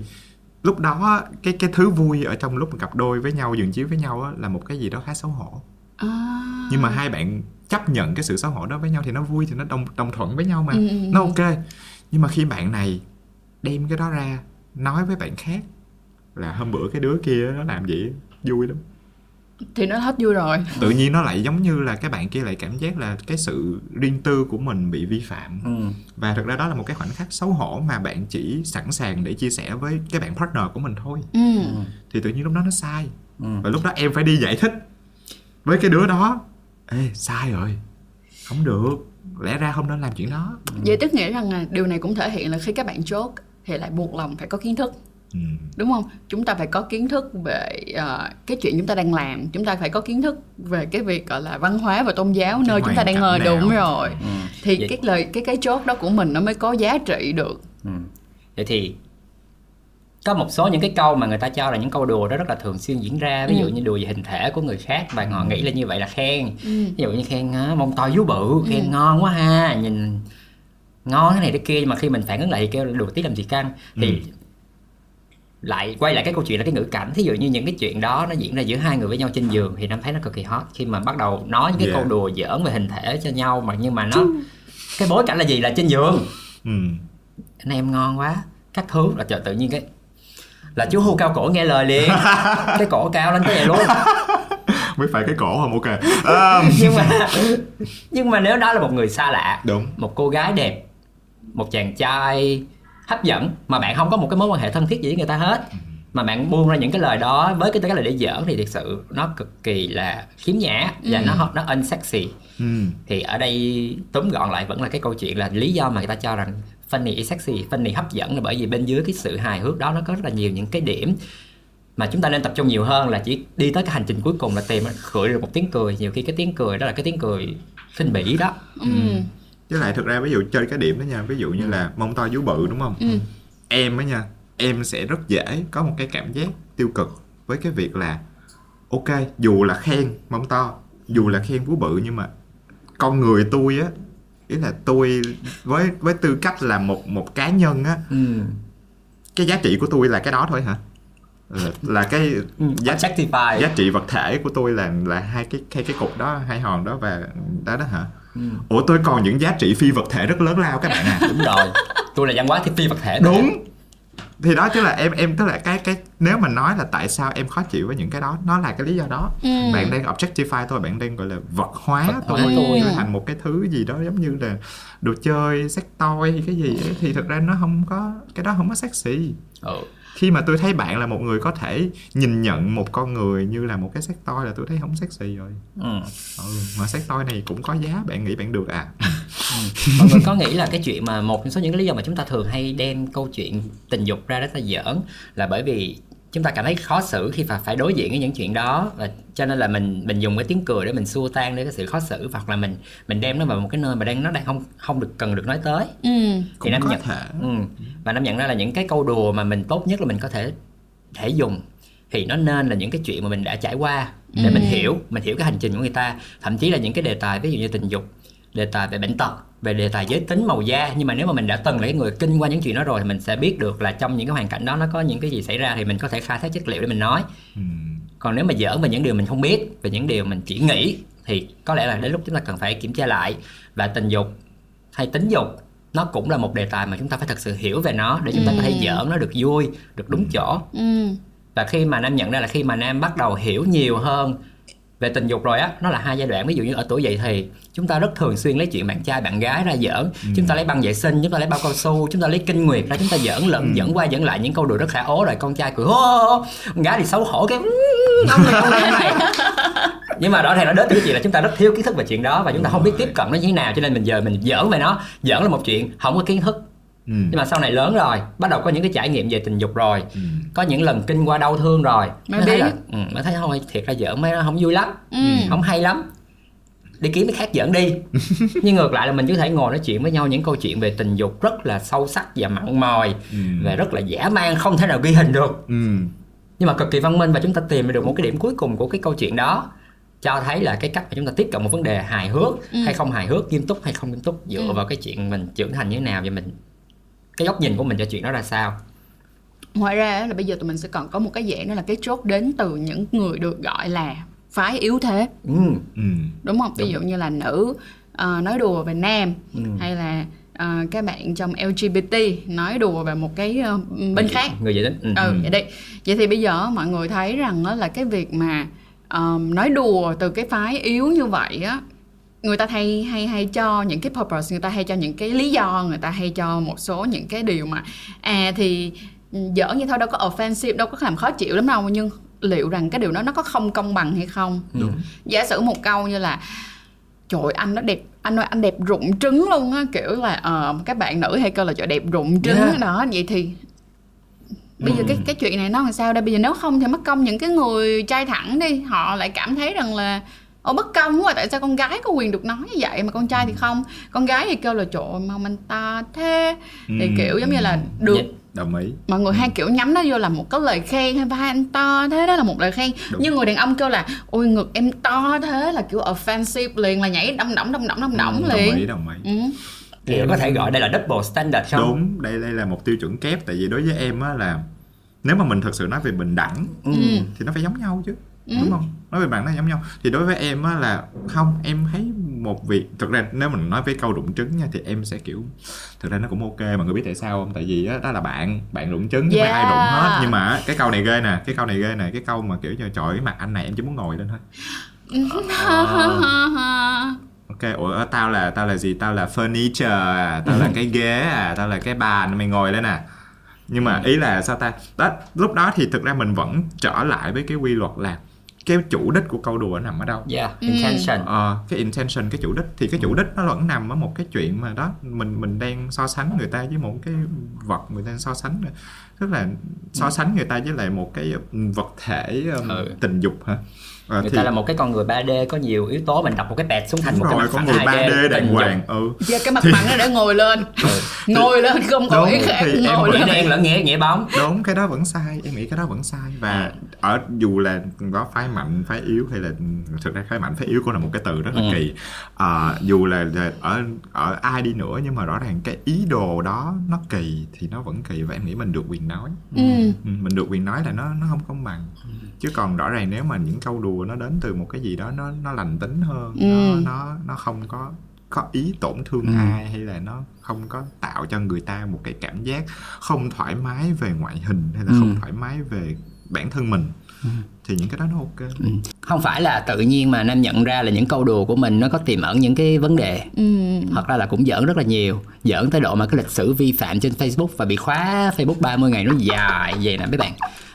lúc đó cái cái thứ vui ở trong lúc mà cặp đôi với nhau dừng chiếu với nhau là một cái gì đó khá xấu hổ. À. nhưng mà hai bạn chấp nhận cái sự xấu hổ đó với nhau thì nó vui thì nó đồng đồng thuận với nhau mà. Ừ, ừ, nó ok. Nhưng mà khi bạn này đem cái đó ra nói với bạn khác là hôm bữa cái đứa kia nó làm gì vui lắm thì nó hết vui rồi. (laughs) Tự nhiên nó lại giống như là cái bạn kia lại cảm giác là cái sự riêng tư của mình bị vi phạm. Ừ. và thực ra đó là một cái khoảnh khắc xấu hổ mà bạn chỉ sẵn sàng để chia sẻ với cái bạn partner của mình thôi. Ừ. Thì tự nhiên lúc đó nó sai. Ừ. và lúc đó em phải đi giải thích với cái đứa đó. Ê sai rồi. Không được. Lẽ ra không nên làm chuyện đó. Vậy tức nghĩa rằng là điều này cũng thể hiện là khi các bạn chốt thì lại buộc lòng phải có kiến thức ừ. đúng không chúng ta phải có kiến thức về ờ, cái chuyện chúng ta đang làm chúng ta phải có kiến thức về cái việc gọi là văn hóa và tôn giáo nơi chúng ta đang ngồi nào. đúng rồi Ừ. thì Vậy- cái lời cái cái chốt đó của mình nó mới có giá trị được Ừ. vậy thì có một số những cái câu mà người ta cho là những câu đùa đó rất là thường xuyên diễn ra ví dụ Ừ. như đùa về hình thể của người khác và họ nghĩ là như vậy là khen Ừ. ví dụ như khen "Á, mông to vú bự khen ngon quá ha nhìn ngon thế này thế kia nhưng mà khi mình phản ứng lại thì kêu là đùa tí làm gì căng thì Ừ. lại quay lại cái câu chuyện là cái ngữ cảnh. Thí dụ như những cái chuyện đó nó diễn ra giữa hai người với nhau trên giường thì nam thấy nó cực kỳ hot. Khi mà bắt đầu nói những cái Yeah. câu đùa giỡn về hình thể cho nhau mà nhưng mà nó cái bối cảnh là gì? Là trên giường. Ừ. anh em ngon quá. Các thứ là trời tự nhiên cái là chú hưu cao cổ nghe lời liền. (laughs) Cái cổ cao lên tới vậy luôn. (laughs) Mới phải cái cổ không? Ok. À, (laughs) nhưng mà nhưng mà nếu đó là một người xa lạ đúng. một cô gái đẹp một chàng trai hấp dẫn mà bạn không có một cái mối quan hệ thân thiết gì với người ta hết. Mà bạn buông ra những cái lời đó với cái tư cách là để giỡn thì thực sự nó cực kỳ là khiếm nhã và nó nó unsexy. Ừ. thì ở đây túm gọn lại vẫn là cái câu chuyện là lý do mà người ta cho rằng funny is sexy funny hấp dẫn là bởi vì bên dưới cái sự hài hước đó nó có rất là nhiều những cái điểm mà chúng ta nên tập trung nhiều hơn là chỉ đi tới cái hành trình cuối cùng là tìm khởi được một tiếng cười. Nhiều khi cái tiếng cười đó là cái tiếng cười khinh bỉ đó. Ừ. với lại thực ra ví dụ chơi cái điểm đó nha ví dụ như là mông to vú bự đúng không? Ừ. em á nha em sẽ rất dễ có một cái cảm giác tiêu cực với cái việc là ok dù là khen mông to dù là khen vú bự nhưng mà con người tôi á ý là tôi với với tư cách là một một cá nhân á ừ. cái giá trị của tôi là cái đó thôi hả? Là, là cái Ừ, giá objectify giá trị vật thể của tôi là là hai cái hai cái cục đó hai hòn đó và đó đó hả Ừ. ủa tôi còn những giá trị phi vật thể rất lớn lao các bạn à đúng rồi tôi là văn hóa thì phi vật thể đúng thì đó chứ là em em tức là cái cái nếu mà nói là tại sao em khó chịu với những cái đó nó là cái lý do đó Ừ. bạn đang objectify tôi bạn đang gọi là vật hóa Vật tôi tôi. trở thành một cái thứ gì đó giống như là đồ chơi sex toy hay cái gì ấy, thì thực ra nó không có cái đó không có sexy ừ. Khi mà tôi thấy bạn là một người có thể nhìn nhận một con người như là một cái sex toy là tôi thấy không sexy rồi. Ừ. ừ, mà sex toy này cũng có giá bạn nghĩ bạn được à? Mọi người có nghĩ là cái chuyện mà một trong số những lý do mà chúng ta thường hay đem câu chuyện tình dục ra để ta giỡn là bởi vì chúng ta cảm thấy khó xử khi phải phải đối diện với những chuyện đó. Và cho nên là mình mình dùng cái tiếng cười để mình xua tan đi cái sự khó xử hoặc là mình mình đem nó vào một cái nơi mà đang nó đang không không được cần được nói tới. Ừ. cũng Nam nhận, thể. Ừ. và Nam nhận ra là những cái câu đùa mà mình tốt nhất là mình có thể thể dùng thì nó nên là những cái chuyện mà mình đã trải qua để mình hiểu mình hiểu cái hành trình của người ta. Thậm chí là những cái đề tài ví dụ như tình dục đề tài về bệnh tật về đề tài giới tính màu da nhưng mà nếu mà mình đã từng là cái người kinh qua những chuyện đó rồi thì mình sẽ biết được là trong những cái hoàn cảnh đó nó có những cái gì xảy ra thì mình có thể khai thác chất liệu để mình nói. Ừ. còn nếu mà giỡn về những điều mình không biết về những điều mình chỉ nghĩ thì có lẽ là đến lúc chúng ta cần phải kiểm tra lại. Và tình dục hay tính dục nó cũng là một đề tài mà chúng ta phải thật sự hiểu về nó để chúng ta có thể giỡn nó được vui được đúng chỗ. Ừ. và khi mà nam nhận ra là khi mà nam bắt đầu hiểu nhiều hơn về tình dục rồi á nó là hai giai đoạn. Ví dụ như ở tuổi dậy thì chúng ta rất thường xuyên lấy chuyện bạn trai bạn gái ra giỡn. Chúng ta lấy băng vệ sinh chúng ta lấy bao cao su chúng ta lấy kinh nguyệt ra chúng ta giỡn lẫn giỡn qua giỡn lại những câu đùa rất khả ố. Rồi con trai cười hô, con gái thì xấu hổ cái "Ừ, ông này ông này ông này. (laughs) Nhưng mà rõ ràng nó đến từ cái chuyện là chúng ta rất thiếu kiến thức về chuyện đó và chúng ta không biết tiếp cận nó như thế nào. Cho nên mình giờ mình giỡn về nó giỡn là một chuyện không có kiến thức Ừ. nhưng mà sau này lớn rồi bắt đầu có những cái trải nghiệm về tình dục rồi Ừ. có những lần kinh qua đau thương rồi Mới thấy biết. là ừ, mới thấy thôi thiệt ra giỡn mấy nó không vui lắm Ừ. không hay lắm đi kiếm cái khác giỡn đi (laughs) nhưng ngược lại là mình có thể ngồi nói chuyện với nhau những câu chuyện về tình dục rất là sâu sắc và mặn mòi Ừ. và rất là dã man không thể nào ghi hình được Ừ. nhưng mà cực kỳ văn minh và chúng ta tìm được một cái điểm cuối cùng của cái câu chuyện đó cho thấy là cái cách mà chúng ta tiếp cận một vấn đề hài hước Ừ. hay không hài hước nghiêm túc hay không nghiêm túc dựa Ừ. vào cái chuyện mình trưởng thành như thế nào và mình cái góc nhìn của mình cho chuyện đó ra sao ngoài ra là bây giờ tụi mình sẽ còn có một cái dạng đó là cái chốt đến từ những người được gọi là phái yếu thế ừ. Ừ. đúng không ví dụ như là nữ ờ, nói đùa về nam Ừ. hay là ờ, các bạn trong LGBT nói đùa về một cái ờ, bên khác người giải thích ừ. ừ vậy đi vậy thì bây giờ mọi người thấy rằng đó là cái việc mà ờm, nói đùa từ cái phái yếu như vậy á người ta hay hay hay cho những cái purpose người ta hay cho những cái lý do người ta hay cho một số những cái điều mà à thì dở như thôi đâu có offensive đâu có làm khó chịu lắm đâu nhưng liệu rằng cái điều đó nó có không công bằng hay không? Đúng. giả sử một câu như là trời anh nó đẹp anh ơi anh đẹp rụng trứng luôn á. Kiểu là ờ, các bạn nữ hay kêu là trời đẹp rụng trứng Yeah. đó. Vậy thì bây giờ cái cái chuyện này nó làm sao đây? Bây giờ nếu không thì mất công những cái người trai thẳng đi họ lại cảm thấy rằng là Ồ bất công quá tại sao con gái có quyền được nói như vậy mà con trai thì không con gái thì kêu là trời ơi, mong anh ta thế thì Ừ. kiểu giống như là được Dạ. đồng ý mọi người hay kiểu nhắm nó vô là một cái lời khen hay vai anh to thế đó là một lời khen Đúng. nhưng người đàn ông kêu là ôi ngực em to thế là kiểu offensive liền là nhảy đâm đỏng đâm đỏng đâm đỏng đồng liền ý đồng ý ừ. liệu có thể gọi đây là double standard không đúng đây đây là một tiêu chuẩn kép tại vì đối với em á là nếu mà mình thật sự nói về bình đẳng ừ. thì nó phải giống nhau chứ đúng không? Nói về bạn nó giống nhau. Thì đối với em á là không em thấy một việc thực ra nếu mình nói với câu rụng trứng nha thì em sẽ kiểu thực ra nó cũng ok mà người biết tại sao không? Tại vì á đó là bạn bạn rụng trứng chứ không phải ai rụng hết. Yeah. nhưng mà cái câu này ghê nè cái câu này ghê nè cái câu mà kiểu trời ơi, mặt anh này em chỉ muốn ngồi lên thôi. (laughs) Ok ủa tao là tao là gì? Tao là furniture à tao là cái ghế à tao là cái bàn mày ngồi lên à. Nhưng mà ý là sao ta? Đó lúc đó thì thực ra mình vẫn trở lại với cái quy luật là cái chủ đích của câu đùa nằm ở đâu? Yeah intention. Ờ, cái intention cái chủ đích. Thì cái chủ đích nó vẫn nằm ở một cái chuyện mà đó mình mình đang so sánh người ta với một cái vật người ta so sánh tức là so sánh người ta với lại một cái vật thể um, Ừ. tình dục hả? Ờ, người thì- ta là một cái con người 3D có nhiều yếu tố mình đọc một cái pẹt xuống thành Đúng một cái rồi mặt có phẳng người 3D 2D đàng hoàng ừ. Giờ cái mặt bằng nó để ngồi lên. Ngồi lên không có ý khác thì em ngồi nghĩ nghĩa lên đen lẫn nghĩa nghĩa bóng. Đúng cái đó vẫn sai em nghĩ cái đó vẫn sai. Và ở dù là có phái mạnh phái yếu hay là thực ra phái mạnh phái yếu cũng là một cái từ rất là Ừ. kỳ. À, dù là, là ở ở ai đi nữa nhưng mà rõ ràng cái ý đồ đó nó kỳ thì nó vẫn kỳ. Và em nghĩ mình được quyền nói ừ. Ừ, mình được quyền nói là nó nó không công bằng chứ còn rõ ràng nếu mà những câu đùa nó đến từ một cái gì đó nó nó lành tính hơn Ừ. nó nó nó không có có ý tổn thương Ừ. ai hay là nó không có tạo cho người ta một cái cảm giác không thoải mái về ngoại hình hay là Ừ. không thoải mái về bản thân mình thì những cái đó nó ok. Ừ. không phải là tự nhiên mà nam nhận ra là những câu đùa của mình nó có tiềm ẩn những cái vấn đề. Ừ. thật ra là cũng giỡn rất là nhiều. Giỡn tới độ mà cái lịch sử vi phạm trên Facebook và bị khóa Facebook 30 ngày nó dài vậy nè mấy bạn.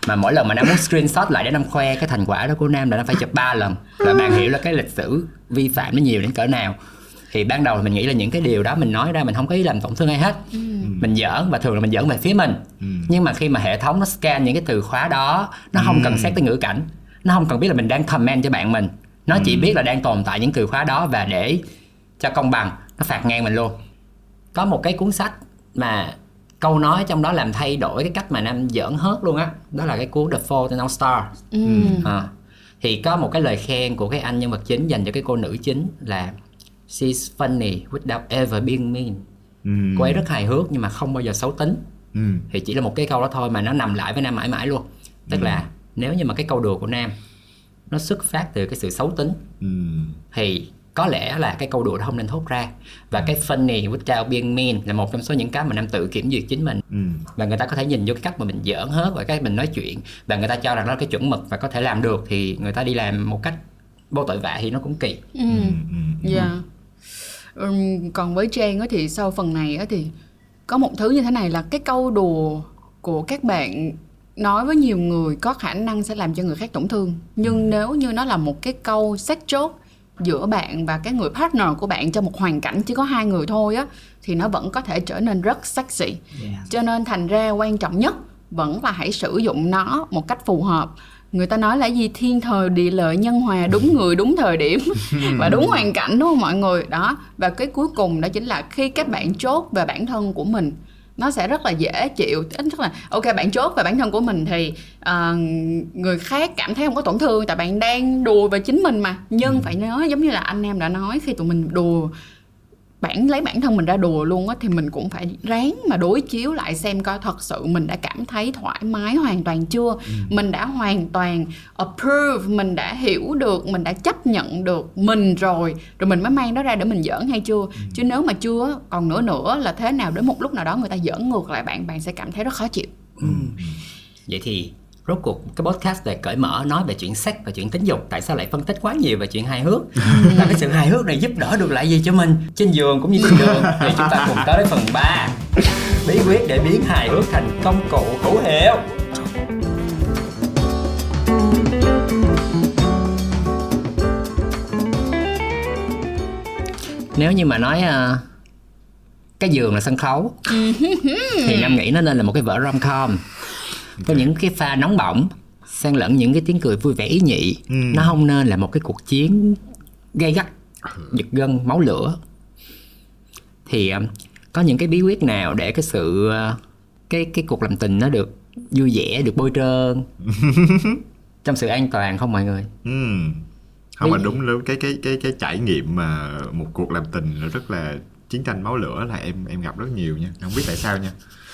Mà mỗi lần mà Nam muốn screenshot lại để Nam khoe cái thành quả đó của Nam là Nam phải chụp 3 lần. Là bạn hiểu là cái lịch sử vi phạm nó nhiều đến cỡ nào thì ban đầu mình nghĩ là những cái điều đó mình nói ra mình không có ý làm tổn thương ai hết. Mình giỡn và thường là mình giỡn về phía mình. Nhưng mà khi mà hệ thống nó scan những cái từ khóa đó nó không cần xét tới ngữ cảnh nó không cần biết là mình đang comment cho bạn mình. Nó chỉ biết là đang tồn tại những từ khóa đó và để cho công bằng nó phạt ngang mình luôn. Có một cái cuốn sách mà câu nói trong đó làm thay đổi cái cách mà nam giỡn hớt luôn á đó là cái cuốn The Fault in Our Stars. Ừ. à, thì có một cái lời khen của cái anh nhân vật chính dành cho cái cô nữ chính là she's funny without ever being mean ừ. cô ấy rất hài hước nhưng mà không bao giờ xấu tính Ừ. thì chỉ là một cái câu đó thôi mà nó nằm lại với nam mãi mãi luôn tức là nếu như mà cái câu đùa của nam nó xuất phát từ cái sự xấu tính Ừ. thì có lẽ là cái câu đùa đó không nên thốt ra và cái funny without being mean là một trong số những cái mà nam tự kiểm duyệt chính mình Ừ. và người ta có thể nhìn vô cái cách mà mình giỡn hớt và cái mình nói chuyện và người ta cho rằng đó là cái chuẩn mực và có thể làm được thì người ta đi làm một cách vô tội vạ thì nó cũng kỳ Ừ. Dạ. Ừm, còn với Trang á thì sau phần này á thì có một thứ như thế này là cái câu đùa của các bạn nói với nhiều người có khả năng sẽ làm cho người khác tổn thương. Nhưng nếu như nó là một cái câu sách chốt giữa bạn và cái người partner của bạn trong một hoàn cảnh chỉ có hai người thôi á thì nó vẫn có thể trở nên rất sexy. Cho nên thành ra quan trọng nhất vẫn là hãy sử dụng nó một cách phù hợp người ta nói là gì? Thiên thời địa lợi nhân hòa đúng người đúng thời điểm (laughs) và đúng hoàn cảnh đúng không mọi người? Đó và cái cuối cùng đó chính là khi các bạn chốt về bản thân của mình nó sẽ rất là dễ chịu. Ít nhất là ok bạn chốt về bản thân của mình thì ờ, người khác cảm thấy không có tổn thương tại bạn đang đùa về chính mình mà. Nhưng phải nhớ giống như là anh em đã nói khi tụi mình đùa bản lấy bản thân mình ra đùa luôn á thì mình cũng phải ráng mà đối chiếu lại xem coi thật sự mình đã cảm thấy thoải mái hoàn toàn chưa. Mình đã hoàn toàn approve mình đã hiểu được mình đã chấp nhận được mình rồi rồi mình mới mang nó ra để mình giỡn hay chưa? Chứ nếu mà chưa còn nữa nữa là thế nào đến một lúc nào đó người ta giỡn ngược lại bạn bạn sẽ cảm thấy rất khó chịu. Vậy thì rốt cuộc cái podcast này cởi mở nói về chuyện sex và chuyện tính dục. Tại sao lại phân tích quá nhiều về chuyện hài hước? (laughs) Và cái sự hài hước này giúp đỡ được lại gì cho mình? Trên giường cũng như trên đường thì chúng ta cùng tới phần 3 bí quyết để biến hài hước thành công cụ hữu hiệu. Nếu như mà nói ờ, cái giường là sân khấu (laughs) thì nam nghĩ nó nên là một cái vở rom com có những cái pha nóng bỏng xen lẫn những cái tiếng cười vui vẻ ý nhị. Nó không nên là một cái cuộc chiến gay gắt giật gân máu lửa. Thì um, có những cái bí quyết nào để cái sự uh, cái cái cuộc làm tình nó được vui vẻ được bôi trơn? (laughs) Trong sự an toàn không mọi người? Ừ. không mà đúng luôn cái cái cái cái trải nghiệm mà một cuộc làm tình là rất là chiến tranh máu lửa là em em gặp rất nhiều nha. Không biết tại sao nha.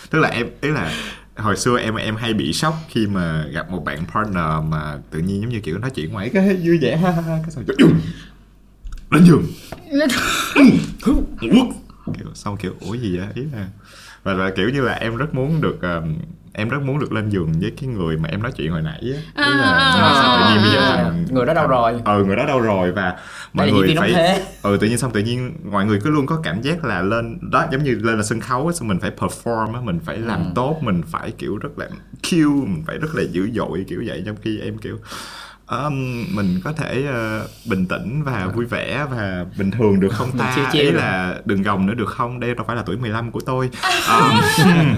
Tức là em ý là hồi xưa em em hay bị sốc khi mà gặp một bạn partner mà tự nhiên giống như kiểu nói chuyện ngoài cái vui vẻ ha ha ha cái xong kiểu ừ, lên giường. Ừ, kiểu xong kiểu ủa gì vậy? Ý là và là kiểu như là em rất muốn được um, em rất muốn được lên giường với cái người mà em nói chuyện hồi nãy á. Ý là À. mà sao tự nhiên bây giờ thành người đó đâu rồi. Ừ người đó đâu rồi và mọi người phải thế. ừ tự nhiên xong tự nhiên mọi người cứ luôn có cảm giác là lên đó giống như lên là sân khấu á xong mình phải perform á mình phải làm tốt mình phải kiểu rất là kill mình phải rất là dữ dội kiểu vậy. Trong khi em kiểu um, mình có thể ờ, bình tĩnh và vui vẻ và bình thường được không ta? chill chill ý rồi. là đừng gồng nữa được không? Đây đâu phải là tuổi 15 của tôi. (laughs) Um, (laughs)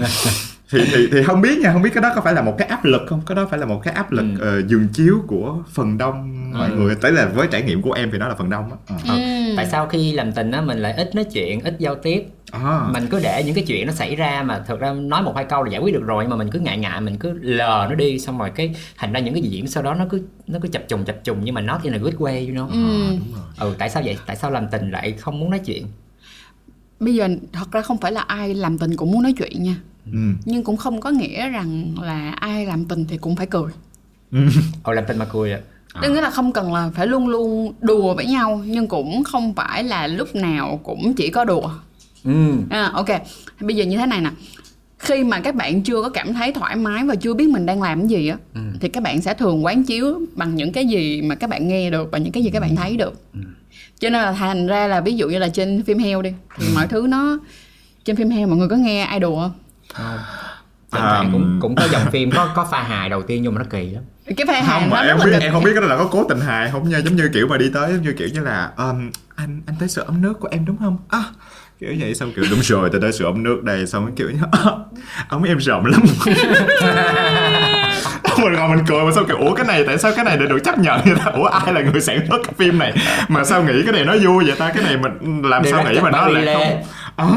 thì thì thì không biết nha không biết cái đó có phải là một cái áp lực không cái đó phải là một cái áp lực ừ. giường chiếu của phần đông mọi Ừ. người tới là với trải nghiệm của em thì nó là phần đông á Ờ. tại sao khi làm tình á mình lại ít nói chuyện ít giao tiếp à. mình cứ để những cái chuyện nó xảy ra mà thực ra nói một hai câu là giải quyết được rồi nhưng mà mình cứ ngại ngại mình cứ lờ nó đi xong rồi cái thành ra những cái gì diễn sau đó nó cứ nó cứ chập trùng chập trùng nhưng mà not in a good way you know Ừ. ừ tại sao vậy tại sao làm tình lại không muốn nói chuyện bây giờ thật ra không phải là ai làm tình cũng muốn nói chuyện nha ừ. nhưng cũng không có nghĩa rằng là ai làm tình thì cũng phải cười (laughs) ồ làm tình mà cười à Tức nghĩa là không cần là phải luôn luôn đùa với nhau nhưng cũng không phải là lúc nào cũng chỉ có đùa. ừ À, ok, bây giờ như thế này nè. Khi mà các bạn chưa có cảm thấy thoải mái và chưa biết mình đang làm cái gì á thì các bạn sẽ thường quán chiếu bằng những cái gì mà các bạn nghe được và những cái gì các bạn thấy được. Cho nên là thành ra là ví dụ như là trên phim heo đi thì mọi thứ nó trên phim heo mọi người có nghe idol không? Um, cũng cũng có dòng phim có có pha hài đầu tiên nhưng mà nó kỳ lắm. Cái phe hàng không nó mà em biết em không biết cái đó là có cố tình hài không nha. Giống như kiểu mà đi tới giống như kiểu như là um, anh anh tới sửa ấm nước của em đúng không? À, kiểu vậy xong kiểu đúng rồi tôi tới sửa ấm nước đây. Xong kiểu như "À, ống em rộng lắm. (laughs) Mình ngồi mình cười mà sao kiểu ủa cái này tại sao cái này để được chấp nhận vậy ta? Ủa ai là người sản xuất cái phim này? Mà sao nghĩ cái này nó vui vậy ta? Cái này mình làm Điều sao nghĩ mà nó lại không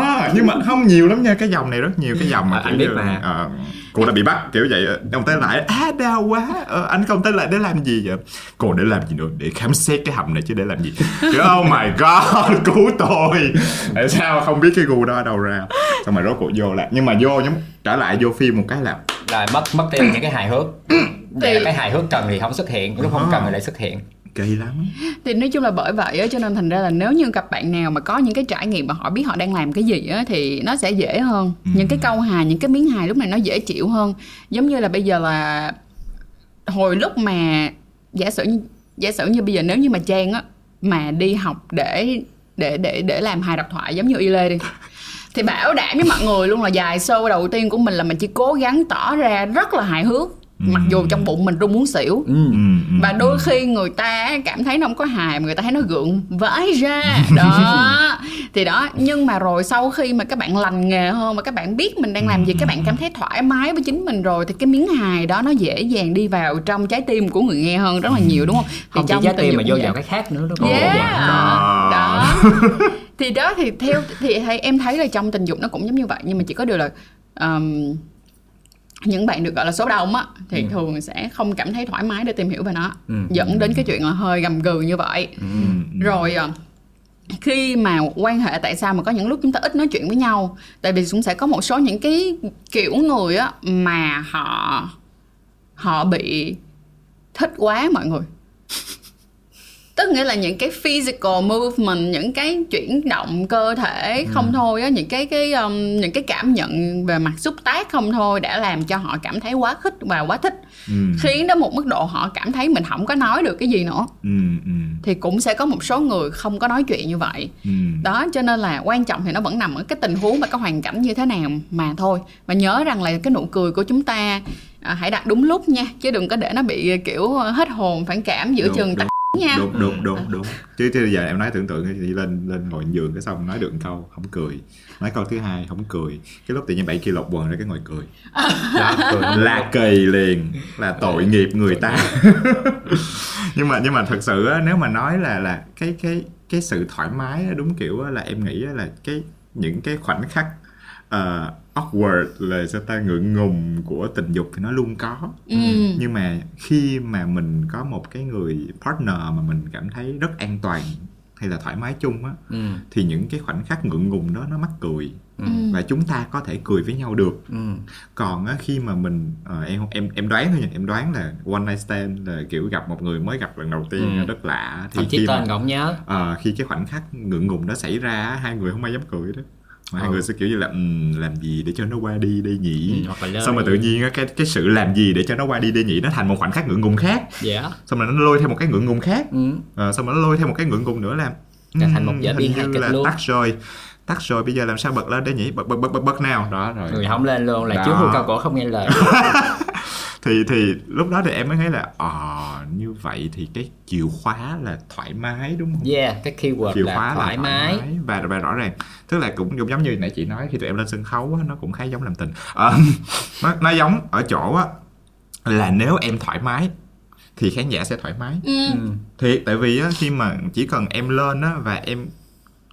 à, nhưng mà không nhiều lắm nha cái dòng này rất nhiều cái dòng mà À, anh biết như- mà. Ờ, cô đã bị bắt kiểu vậy ông tới lại à đau quá ờ, anh không tới lại để làm gì vậy? Cô để làm gì nữa để khám xét cái hầm này chứ để làm gì. Kiểu oh my god (laughs) cứu tôi. Tại sao không biết cái gu đó đâu ra. Xong rồi rốt cuộc vô lại. Nhưng mà vô nhóm trở lại vô phim một cái là rồi mất mất tiêu những cái hài hước. Vậy là Thì- cái hài hước cần thì không xuất hiện lúc không cần thì lại xuất hiện kỳ lắm. Thì nói chung là bởi vậy á cho nên thành ra là nếu như gặp bạn nào mà có những cái trải nghiệm mà họ biết họ đang làm cái gì á thì nó sẽ dễ hơn. Những cái câu hài những cái miếng hài lúc này nó dễ chịu hơn. Giống như là bây giờ là hồi lúc mà giả sử như giả sử như bây giờ nếu như mà trang á mà đi học để để để để làm hài độc thoại giống như y lê đi thì bảo đảm với mọi người luôn là dài show đầu tiên của mình là mình chỉ cố gắng tỏ ra rất là hài hước mặc dù trong bụng mình run muốn xỉu. Ừ, và đôi khi người ta cảm thấy nó không có hài mà người ta thấy nó gượng vãi ra. (laughs) Đó. Thì đó nhưng mà rồi sau khi mà các bạn lành nghề hơn và các bạn biết mình đang làm gì các bạn cảm thấy thoải mái với chính mình rồi thì cái miếng hài đó nó dễ dàng đi vào trong trái tim của người nghe hơn rất là nhiều đúng không? Thì không chỉ trong trái tình tim mà vô vào cái khác nữa đúng không? Yeah. Dạ. God. đó thì đó thì theo thì em thấy là trong tình dục nó cũng giống như vậy nhưng mà chỉ có điều là um, những bạn được gọi là số đông á thì thường sẽ không cảm thấy thoải mái để tìm hiểu về nó. Ừ. dẫn đến cái chuyện là hơi gầm gừ như vậy. Rồi à, khi mà quan hệ tại sao mà có những lúc chúng ta ít nói chuyện với nhau tại vì cũng sẽ có một số những cái kiểu người á mà họ họ bị thích quá mọi người tức nghĩa là những cái physical movement những cái chuyển động cơ thể không thôi á những cái cái um, những cái cảm nhận về mặt xúc tác không thôi đã làm cho họ cảm thấy quá khích và quá thích. Ừ. khiến đến một mức độ họ cảm thấy mình không có nói được cái gì nữa. Ừ, ừ, thì cũng sẽ có một số người không có nói chuyện như vậy. Ừ. đó cho nên là quan trọng thì nó vẫn nằm ở cái tình huống và cái hoàn cảnh như thế nào mà thôi. Và nhớ rằng là cái nụ cười của chúng ta à, hãy đặt đúng lúc nha chứ đừng có để nó bị kiểu hết hồn phản cảm giữa Đúng, chừng tắt nha. Đúng đúng đúng đúng. Chứ chứ giờ em nói tưởng tượng thì lên lên ngồi giường cái xong nói được câu không cười. Nói câu thứ hai không cười. Cái lúc tự nhiên bảy kia lột quần ra cái ngồi cười. (laughs) Là kỳ liền. Là tội nghiệp người ta. (laughs) nhưng mà nhưng mà thật sự á, nếu mà nói là là cái cái cái sự thoải mái á, đúng kiểu á, là em nghĩ á, là cái những cái khoảnh khắc ờ, awkward là sao ta ngượng ngùng của tình dục thì nó luôn có ừ. nhưng mà khi mà mình có một cái người partner mà mình cảm thấy rất an toàn hay là thoải mái chung á ừ. thì những cái khoảnh khắc ngượng ngùng đó nó mắc cười Ừ. và chúng ta có thể cười với nhau được Ừ. còn á, khi mà mình ờ, em em em đoán thôi nha em đoán là one night stand là kiểu gặp một người mới gặp lần đầu tiên Ừ. rất lạ thì thậm chí khi tên mà, không nhớ ờ, khi cái khoảnh khắc ngượng ngùng đó xảy ra á, hai người không ai dám cười đó hai Ừ. người sẽ kiểu như là "Ừm, làm gì để cho nó qua đi đây nhỉ Ừ, xong rồi đi. tự nhiên cái cái sự làm gì để cho nó qua đi đây nhỉ nó thành một khoảnh khắc ngượng ngùng khác dạ xong rồi nó lôi theo một cái ngượng ngùng khác ừ. Ờ, xong rồi nó lôi theo một cái ngượng ngùng nữa làm Trở thành một diễn "Ừm, viên hình hài như kịch là luôn." tắt rồi tắt rồi bây giờ làm sao bật lên đây nhỉ? Bật bật bật bật bật nào? Đó rồi. Người không lên luôn là Đó. chú hưu cao cổ không nghe lời. (laughs) Thì thì lúc đó thì em mới thấy là ờ như vậy thì cái chìa khóa là thoải mái đúng không? Yeah cái keyword chìa là khóa thoải là mái. và và rõ ràng tức là cũng cũng giống như nãy chị nói khi tụi em lên sân khấu á, nó cũng khá giống làm tình. Ờ, (laughs) nó, nó giống ở chỗ á là nếu em thoải mái thì khán giả sẽ thoải mái. Ừ. thiệt tại vì á khi mà chỉ cần em lên á và em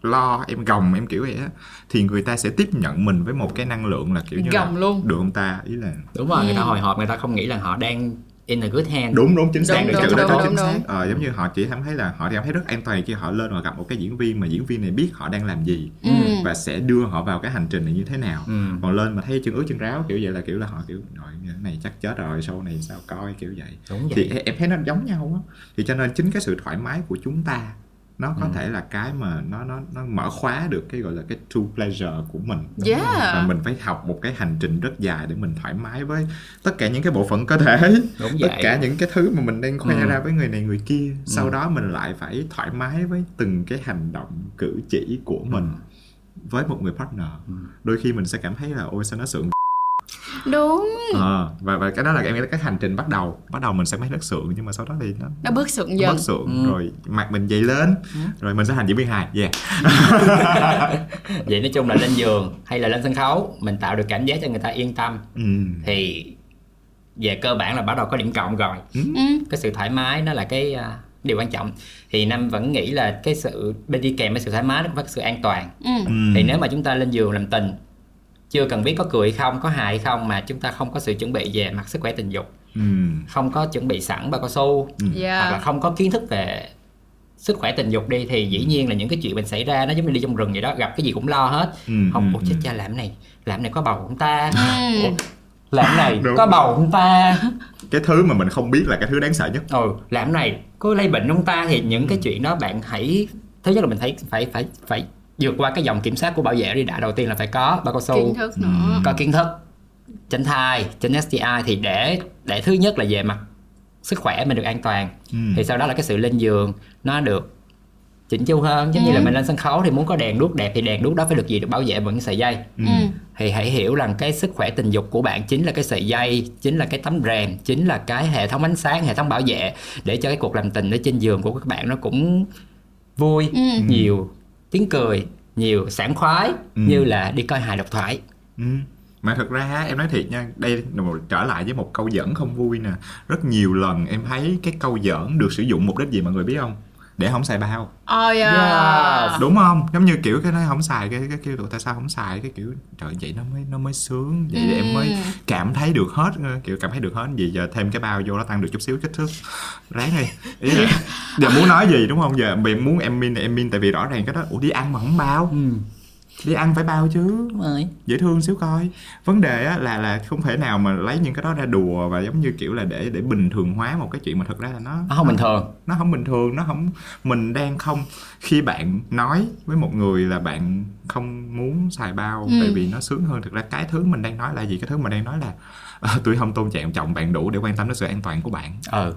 lo em gồng em kiểu vậy á thì người ta sẽ tiếp nhận mình với một cái năng lượng là kiểu như Gồng là luôn. được không ta? Ý là đúng rồi người ta Ừ. hồi hộp người ta không nghĩ là họ đang in a good hand. Đúng đúng chính xác. Đúng, cái chữ đó đúng, rất đúng, chính xác ờ, giống như họ chỉ cảm thấy là họ cảm thấy rất an toàn khi họ lên và gặp một cái diễn viên mà diễn viên này biết họ đang làm gì Ừ. và sẽ đưa họ vào cái hành trình này như thế nào. Ừ. còn lên mà thấy chân ướt chân ráo kiểu vậy là kiểu là họ kiểu rồi cái này chắc chết rồi show này sao coi? Kiểu vậy. Đúng vậy. thì em- em thấy nó giống nhau á. Thì cho nên chính cái sự thoải mái của chúng ta nó có thể là cái mà nó nó nó mở khóa được cái gọi là cái true pleasure của mình. Yeah. và mình phải học một cái hành trình rất dài để mình thoải mái với tất cả những cái bộ phận cơ thể. Đúng tất vậy. cả những cái thứ mà mình đang khoe Ừ. ra với người này người kia. Sau đó mình lại phải thoải mái với từng cái hành động cử chỉ của mình với một người partner. Đôi khi mình sẽ cảm thấy là ôi sao nó sượng đúng. Ờ, và và cái đó là em nghĩ là cái hành trình bắt đầu. Bắt đầu mình sẽ thấy rất sượng nhưng mà sau đó thì nó nó bước sượng dần. bất sượng rồi mặt mình dậy lên rồi mình sẽ thành diễn viên hài. Yeah. (laughs) Vậy nói chung là lên giường hay là lên sân khấu mình tạo được cảm giác cho người ta yên tâm. Ừ. thì về cơ bản là bắt đầu có điểm cộng rồi. Ừ. cái sự thoải mái nó là cái à, điều quan trọng. Thì nam vẫn nghĩ là cái sự bên đi kèm với sự thoải mái nó phải có sự an toàn. Ừ. Ừ. thì nếu mà chúng ta lên giường làm tình chưa cần biết có cười không có hài hay không mà chúng ta không có sự chuẩn bị về mặt sức khỏe tình dục Ừ. không có chuẩn bị sẵn bao cao su Yeah. hoặc là không có kiến thức về sức khỏe tình dục đi thì dĩ nhiên là những cái chuyện mình xảy ra nó giống như đi trong rừng vậy đó gặp cái gì cũng lo hết Ừ, không ừ, ủa chết ừ. cha làm cái này làm này có bầu không ta Ừ. Ủa, làm này (laughs) Đúng. có bầu không ta cái thứ mà mình không biết là cái thứ đáng sợ nhất ừ làm này có lây bệnh không ta thì những cái chuyện đó bạn hãy thứ nhất là mình thấy phải phải phải vượt qua cái dòng kiểm soát của bảo vệ đi đã đầu tiên là phải có bao cao su kiến thức nữa. có kiến thức tránh thai tránh STI thì để để thứ nhất là về mặt sức khỏe mình được an toàn. Ừ. thì sau đó là cái sự lên giường nó được chỉnh chu hơn. Giống như là mình lên sân khấu thì muốn có đèn đuốc đẹp thì đèn đuốc đó phải được gì? Được bảo vệ bằng cái sợi dây. Ừ. thì hãy hiểu rằng cái sức khỏe tình dục của bạn chính là cái sợi dây chính là cái tấm rèm chính là cái hệ thống ánh sáng hệ thống bảo vệ để cho cái cuộc làm tình ở trên giường của các bạn nó cũng vui Ừ. nhiều tiếng cười nhiều sảng khoái Ừ. như là đi coi hài độc thoại ừ. mà thật ra em nói thiệt nha đây trở lại với một câu giỡn không vui nè rất nhiều lần em thấy cái câu giỡn được sử dụng mục đích gì mọi người biết không để không xài bao. Oh yeah. Yes. đúng không? Giống như kiểu cái nói không xài cái cái kêu tụi tại sao không xài cái kiểu trời vậy nó mới nó mới sướng. Vậy Ừ. em mới cảm thấy được hết ờ, kiểu cảm thấy được hết. Gì giờ thêm cái bao vô nó tăng được chút xíu kích thước. Ráng đi. Ý là giờ muốn nói gì đúng không? Giờ mình muốn em min em min tại vì rõ ràng cái đó ủa đi ăn mà không bao đi ăn phải bao chứ. Rồi. Dễ thương xíu coi. Vấn đề á là là không thể nào mà lấy những cái đó ra đùa và giống như kiểu là để để bình thường hóa một cái chuyện mà thật ra là nó nó không bình thường. nó không bình thường nó không mình đang không. Khi bạn nói với một người là bạn không muốn xài bao Ừ. tại vì nó sướng hơn thực ra cái thứ mình đang nói là gì? Cái thứ mình đang nói là ờ, tôi không tôn trọng trọng bạn đủ để quan tâm đến sự an toàn của bạn. Ừ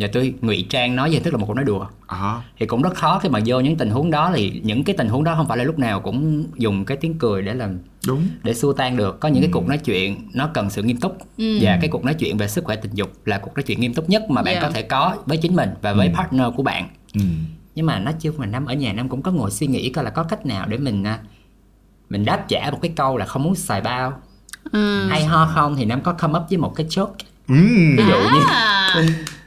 giờ tôi ngụy trang nói về tức là một cuộc nói đùa ờ thì cũng rất khó khi mà vô những tình huống đó thì những cái tình huống đó không phải là lúc nào cũng dùng cái tiếng cười để làm đúng để xua tan được có những cái cuộc nói chuyện nó cần sự nghiêm túc Ừ. và cái cuộc nói chuyện về sức khỏe tình dục là cuộc nói chuyện nghiêm túc nhất mà bạn Yeah. có thể có với chính mình và với Ừ. partner của bạn ừ. nhưng mà nói chung mà năm ở nhà năm cũng có ngồi suy nghĩ coi là có cách nào để mình à, mình đáp trả một cái câu là không muốn xài bao ừ. hay ho không thì năm có come up với một cái joke Ừ. ví dụ như à.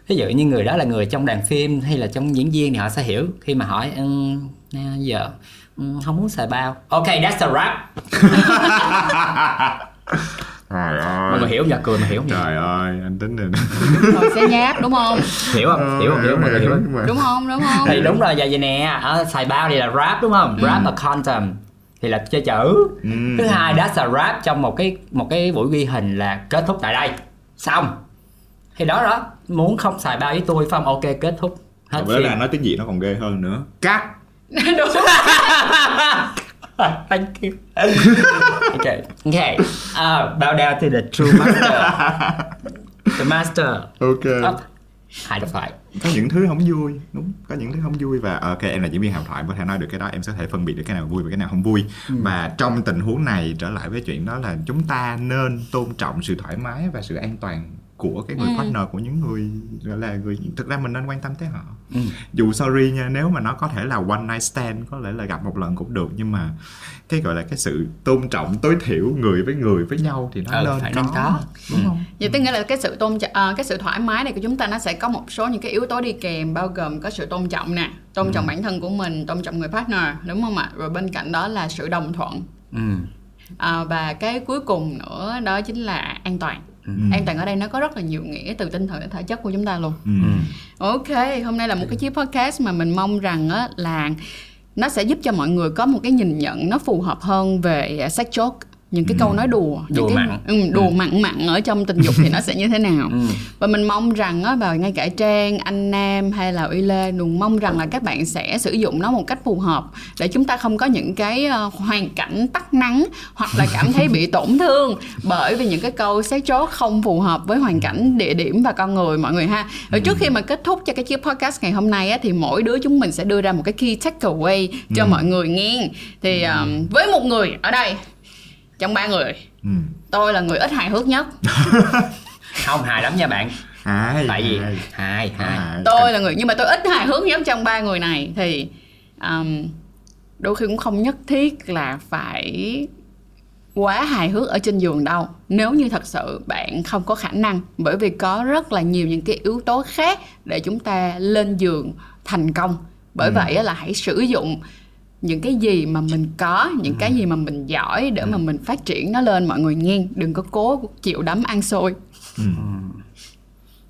Ví dụ như người đó là người trong đoàn phim hay là trong diễn viên thì họ sẽ hiểu khi mà hỏi "Ừm, à, giờ ừm, không muốn xài bao. Ok that's a wrap. (laughs) Trời mọi người ơi hiểu không giờ cười mà hiểu không trời ơi anh tính rồi rồi sẽ nháp đúng không? Hiểu không? Hiểu không? Hiểu người hiểu không? Mà. đúng không? Đúng không? Thì đúng rồi giờ vậy nè. Ở xài bao thì là wrap đúng không? Wrap a condom thì là chơi chữ. Ừ. thứ hai that's a wrap trong một cái một cái buổi ghi hình là kết thúc tại đây. Xong thì đó đó muốn không xài bao với tôi không ok kết thúc hết với là nói tiếng Việt nó còn ghê hơn nữa cắt (laughs) đúng (laughs) Thank you. okay. Okay. Uh, bow down to the true master. (laughs) The master. ok Oh. Hai độc thoại. có những thứ không vui đúng có những thứ không vui và ok em là diễn viên hào thoại em có thể nói được cái đó em sẽ có thể phân biệt được cái nào vui và cái nào không vui và trong tình huống này trở lại với chuyện đó là chúng ta nên tôn trọng sự thoải mái và sự an toàn của cái người partner của những người gọi là người thực ra mình nên quan tâm tới họ Ừ. dù sorry nha nếu mà nó có thể là one night stand có lẽ là gặp một lần cũng được nhưng mà cái gọi là cái sự tôn trọng tối thiểu người với người với nhau thì nó Ừ, nên phải có có. đúng không Vậy tức nghĩa là cái sự tôn trọng, à, cái sự thoải mái này của chúng ta nó sẽ có một số những cái yếu tố đi kèm bao gồm có sự tôn trọng nè, tôn trọng bản thân của mình, tôn trọng người partner đúng không ạ? Rồi bên cạnh đó là sự đồng thuận. Ừ. À, và cái cuối cùng nữa đó chính là an toàn. An toàn ở đây nó có rất là nhiều nghĩa từ tinh thần đến thể chất của chúng ta luôn. Ừ. Ok, hôm nay là một cái chiếc podcast mà mình mong rằng á, là nó sẽ giúp cho mọi người có một cái nhìn nhận nó phù hợp hơn về sex joke những cái câu nói đùa những Đùa cái mặn. ừ, đùa mặn mặn ở trong tình dục thì nó sẽ như thế nào? Ừ. và mình mong rằng á và ngay cả trang anh nam hay là uy lê đừng mong rằng là các bạn sẽ sử dụng nó một cách phù hợp để chúng ta không có những cái ờ, hoàn cảnh tắc nắng hoặc là cảm thấy bị (laughs) tổn thương bởi vì những cái câu xét chốt không phù hợp với hoàn cảnh địa điểm và con người mọi người ha. Rồi trước khi mà kết thúc cho cái chiếc podcast ngày hôm nay á thì mỗi đứa chúng mình sẽ đưa ra một cái key takeaway cho mọi người nghe. Thì ờ, với một người ở đây trong ba người. Ừ. tôi là người ít hài hước nhất. (laughs) Không hài lắm nha bạn. Hai, tại vì hai. hài hài. Hai. tôi là người nhưng mà tôi ít hài hước nhất trong ba người này thì um, đôi khi cũng không nhất thiết là phải quá hài hước ở trên giường đâu. Nếu như thật sự bạn không có khả năng bởi vì có rất là nhiều những cái yếu tố khác để chúng ta lên giường thành công. Bởi vậy á là hãy sử dụng những cái gì mà mình có những cái gì mà mình giỏi để mà mình phát triển nó lên mọi người nghe đừng có cố chịu đấm ăn xôi.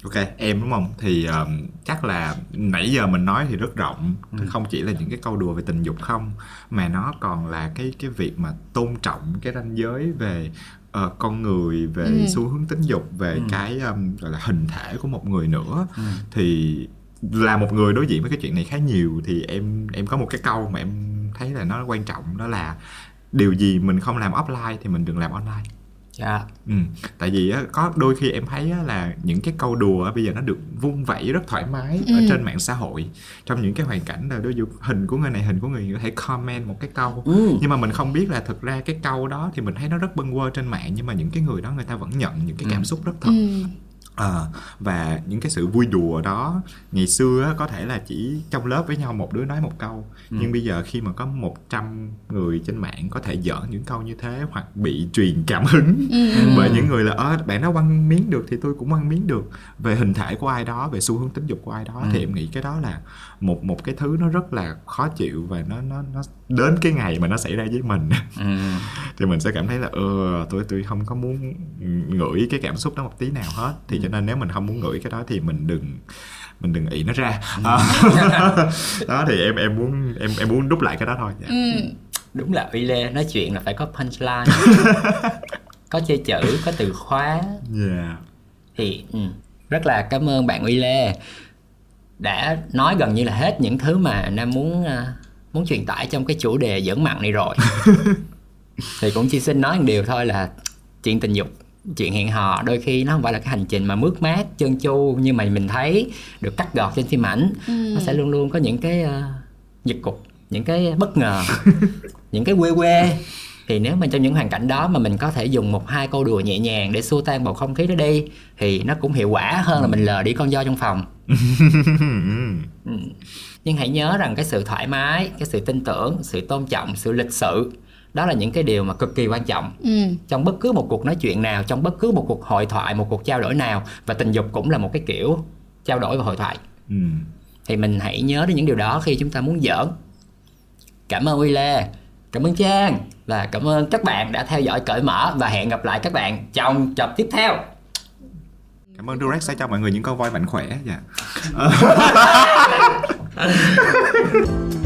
Ok, em đúng không? Thì um, chắc là nãy giờ mình nói thì rất rộng, không chỉ là những cái câu đùa về tình dục không, mà nó còn là cái cái việc mà tôn trọng cái ranh giới về ờ, con người, về Ừ. xu hướng tính dục, về cái um, gọi là hình thể của một người nữa. Thì là một người đối diện với cái chuyện này khá nhiều thì em em có một cái câu mà em thấy là nó quan trọng đó là điều gì mình không làm offline thì mình đừng làm online. dạ Ừ, tại vì á, có đôi khi em thấy á, là những cái câu đùa á, bây giờ nó được vung vẩy rất thoải mái ở Ừ. trên mạng xã hội trong những cái hoàn cảnh là ví dụ hình của người này hình của người có thể comment một cái câu Ừ. nhưng mà mình không biết là thực ra cái câu đó thì mình thấy nó rất bâng quơ trên mạng nhưng mà những cái người đó người ta vẫn nhận những cái cảm xúc rất thật ừ. Ờ, và những cái sự vui đùa đó ngày xưa á, có thể là chỉ trong lớp với nhau một đứa nói một câu. Nhưng bây giờ khi mà có 100 người trên mạng có thể giỡn những câu như thế hoặc bị truyền cảm hứng bởi những người là ơ bạn đó quăng miếng được thì tôi cũng quăng miếng được. Về hình thể của ai đó về xu hướng tính dục của ai đó thì em nghĩ cái đó là một một cái thứ nó rất là khó chịu và nó nó nó đến cái ngày mà nó xảy ra với mình. Ừ. (laughs) thì mình sẽ cảm thấy là ờ tôi tôi không có muốn ngửi cái cảm xúc đó một tí nào hết. Thì cho nên nếu mình không muốn ngửi cái đó thì mình đừng mình đừng ị nó ra. À, (laughs) đó thì em em muốn em em muốn đúc lại cái đó thôi dạ. Ừ. đúng là uy lê nói chuyện là phải có punchline. (laughs) Có chơi chữ có từ khóa. Yeah. thì ừ, rất là cảm ơn bạn uy lê. Đã nói gần như là hết những thứ mà nam muốn à, muốn truyền tải trong cái chủ đề dẫn mặn này rồi. (laughs) Thì cũng chỉ xin nói một điều thôi là chuyện tình dục chuyện hẹn hò đôi khi nó không phải là cái hành trình mà mướt mát trơn tru nhưng mà mình thấy được cắt gọt trên phim ảnh. Nó sẽ luôn luôn có những cái uh, giật cục những cái bất ngờ (laughs) những cái quê quê. Thì nếu mà trong những hoàn cảnh đó mà mình có thể dùng một hai câu đùa nhẹ nhàng để xua tan bầu không khí đó đi thì nó cũng hiệu quả hơn là mình lờ đi con do trong phòng. (laughs) Ừ. nhưng hãy nhớ rằng cái sự thoải mái cái sự tin tưởng sự tôn trọng sự lịch sự đó là những cái điều mà cực kỳ quan trọng. Ừ. trong bất cứ một cuộc nói chuyện nào trong bất cứ một cuộc hội thoại một cuộc trao đổi nào và tình dục cũng là một cái kiểu trao đổi và hội thoại. Ừ. thì mình hãy nhớ đến những điều đó khi chúng ta muốn giỡn. Cảm ơn uy lê cảm ơn trang và cảm ơn các bạn đã theo dõi cởi mở và hẹn gặp lại các bạn trong tập tiếp theo. Cảm ơn Durex sẽ cho mọi người những con voi mạnh khỏe. Dạ (laughs)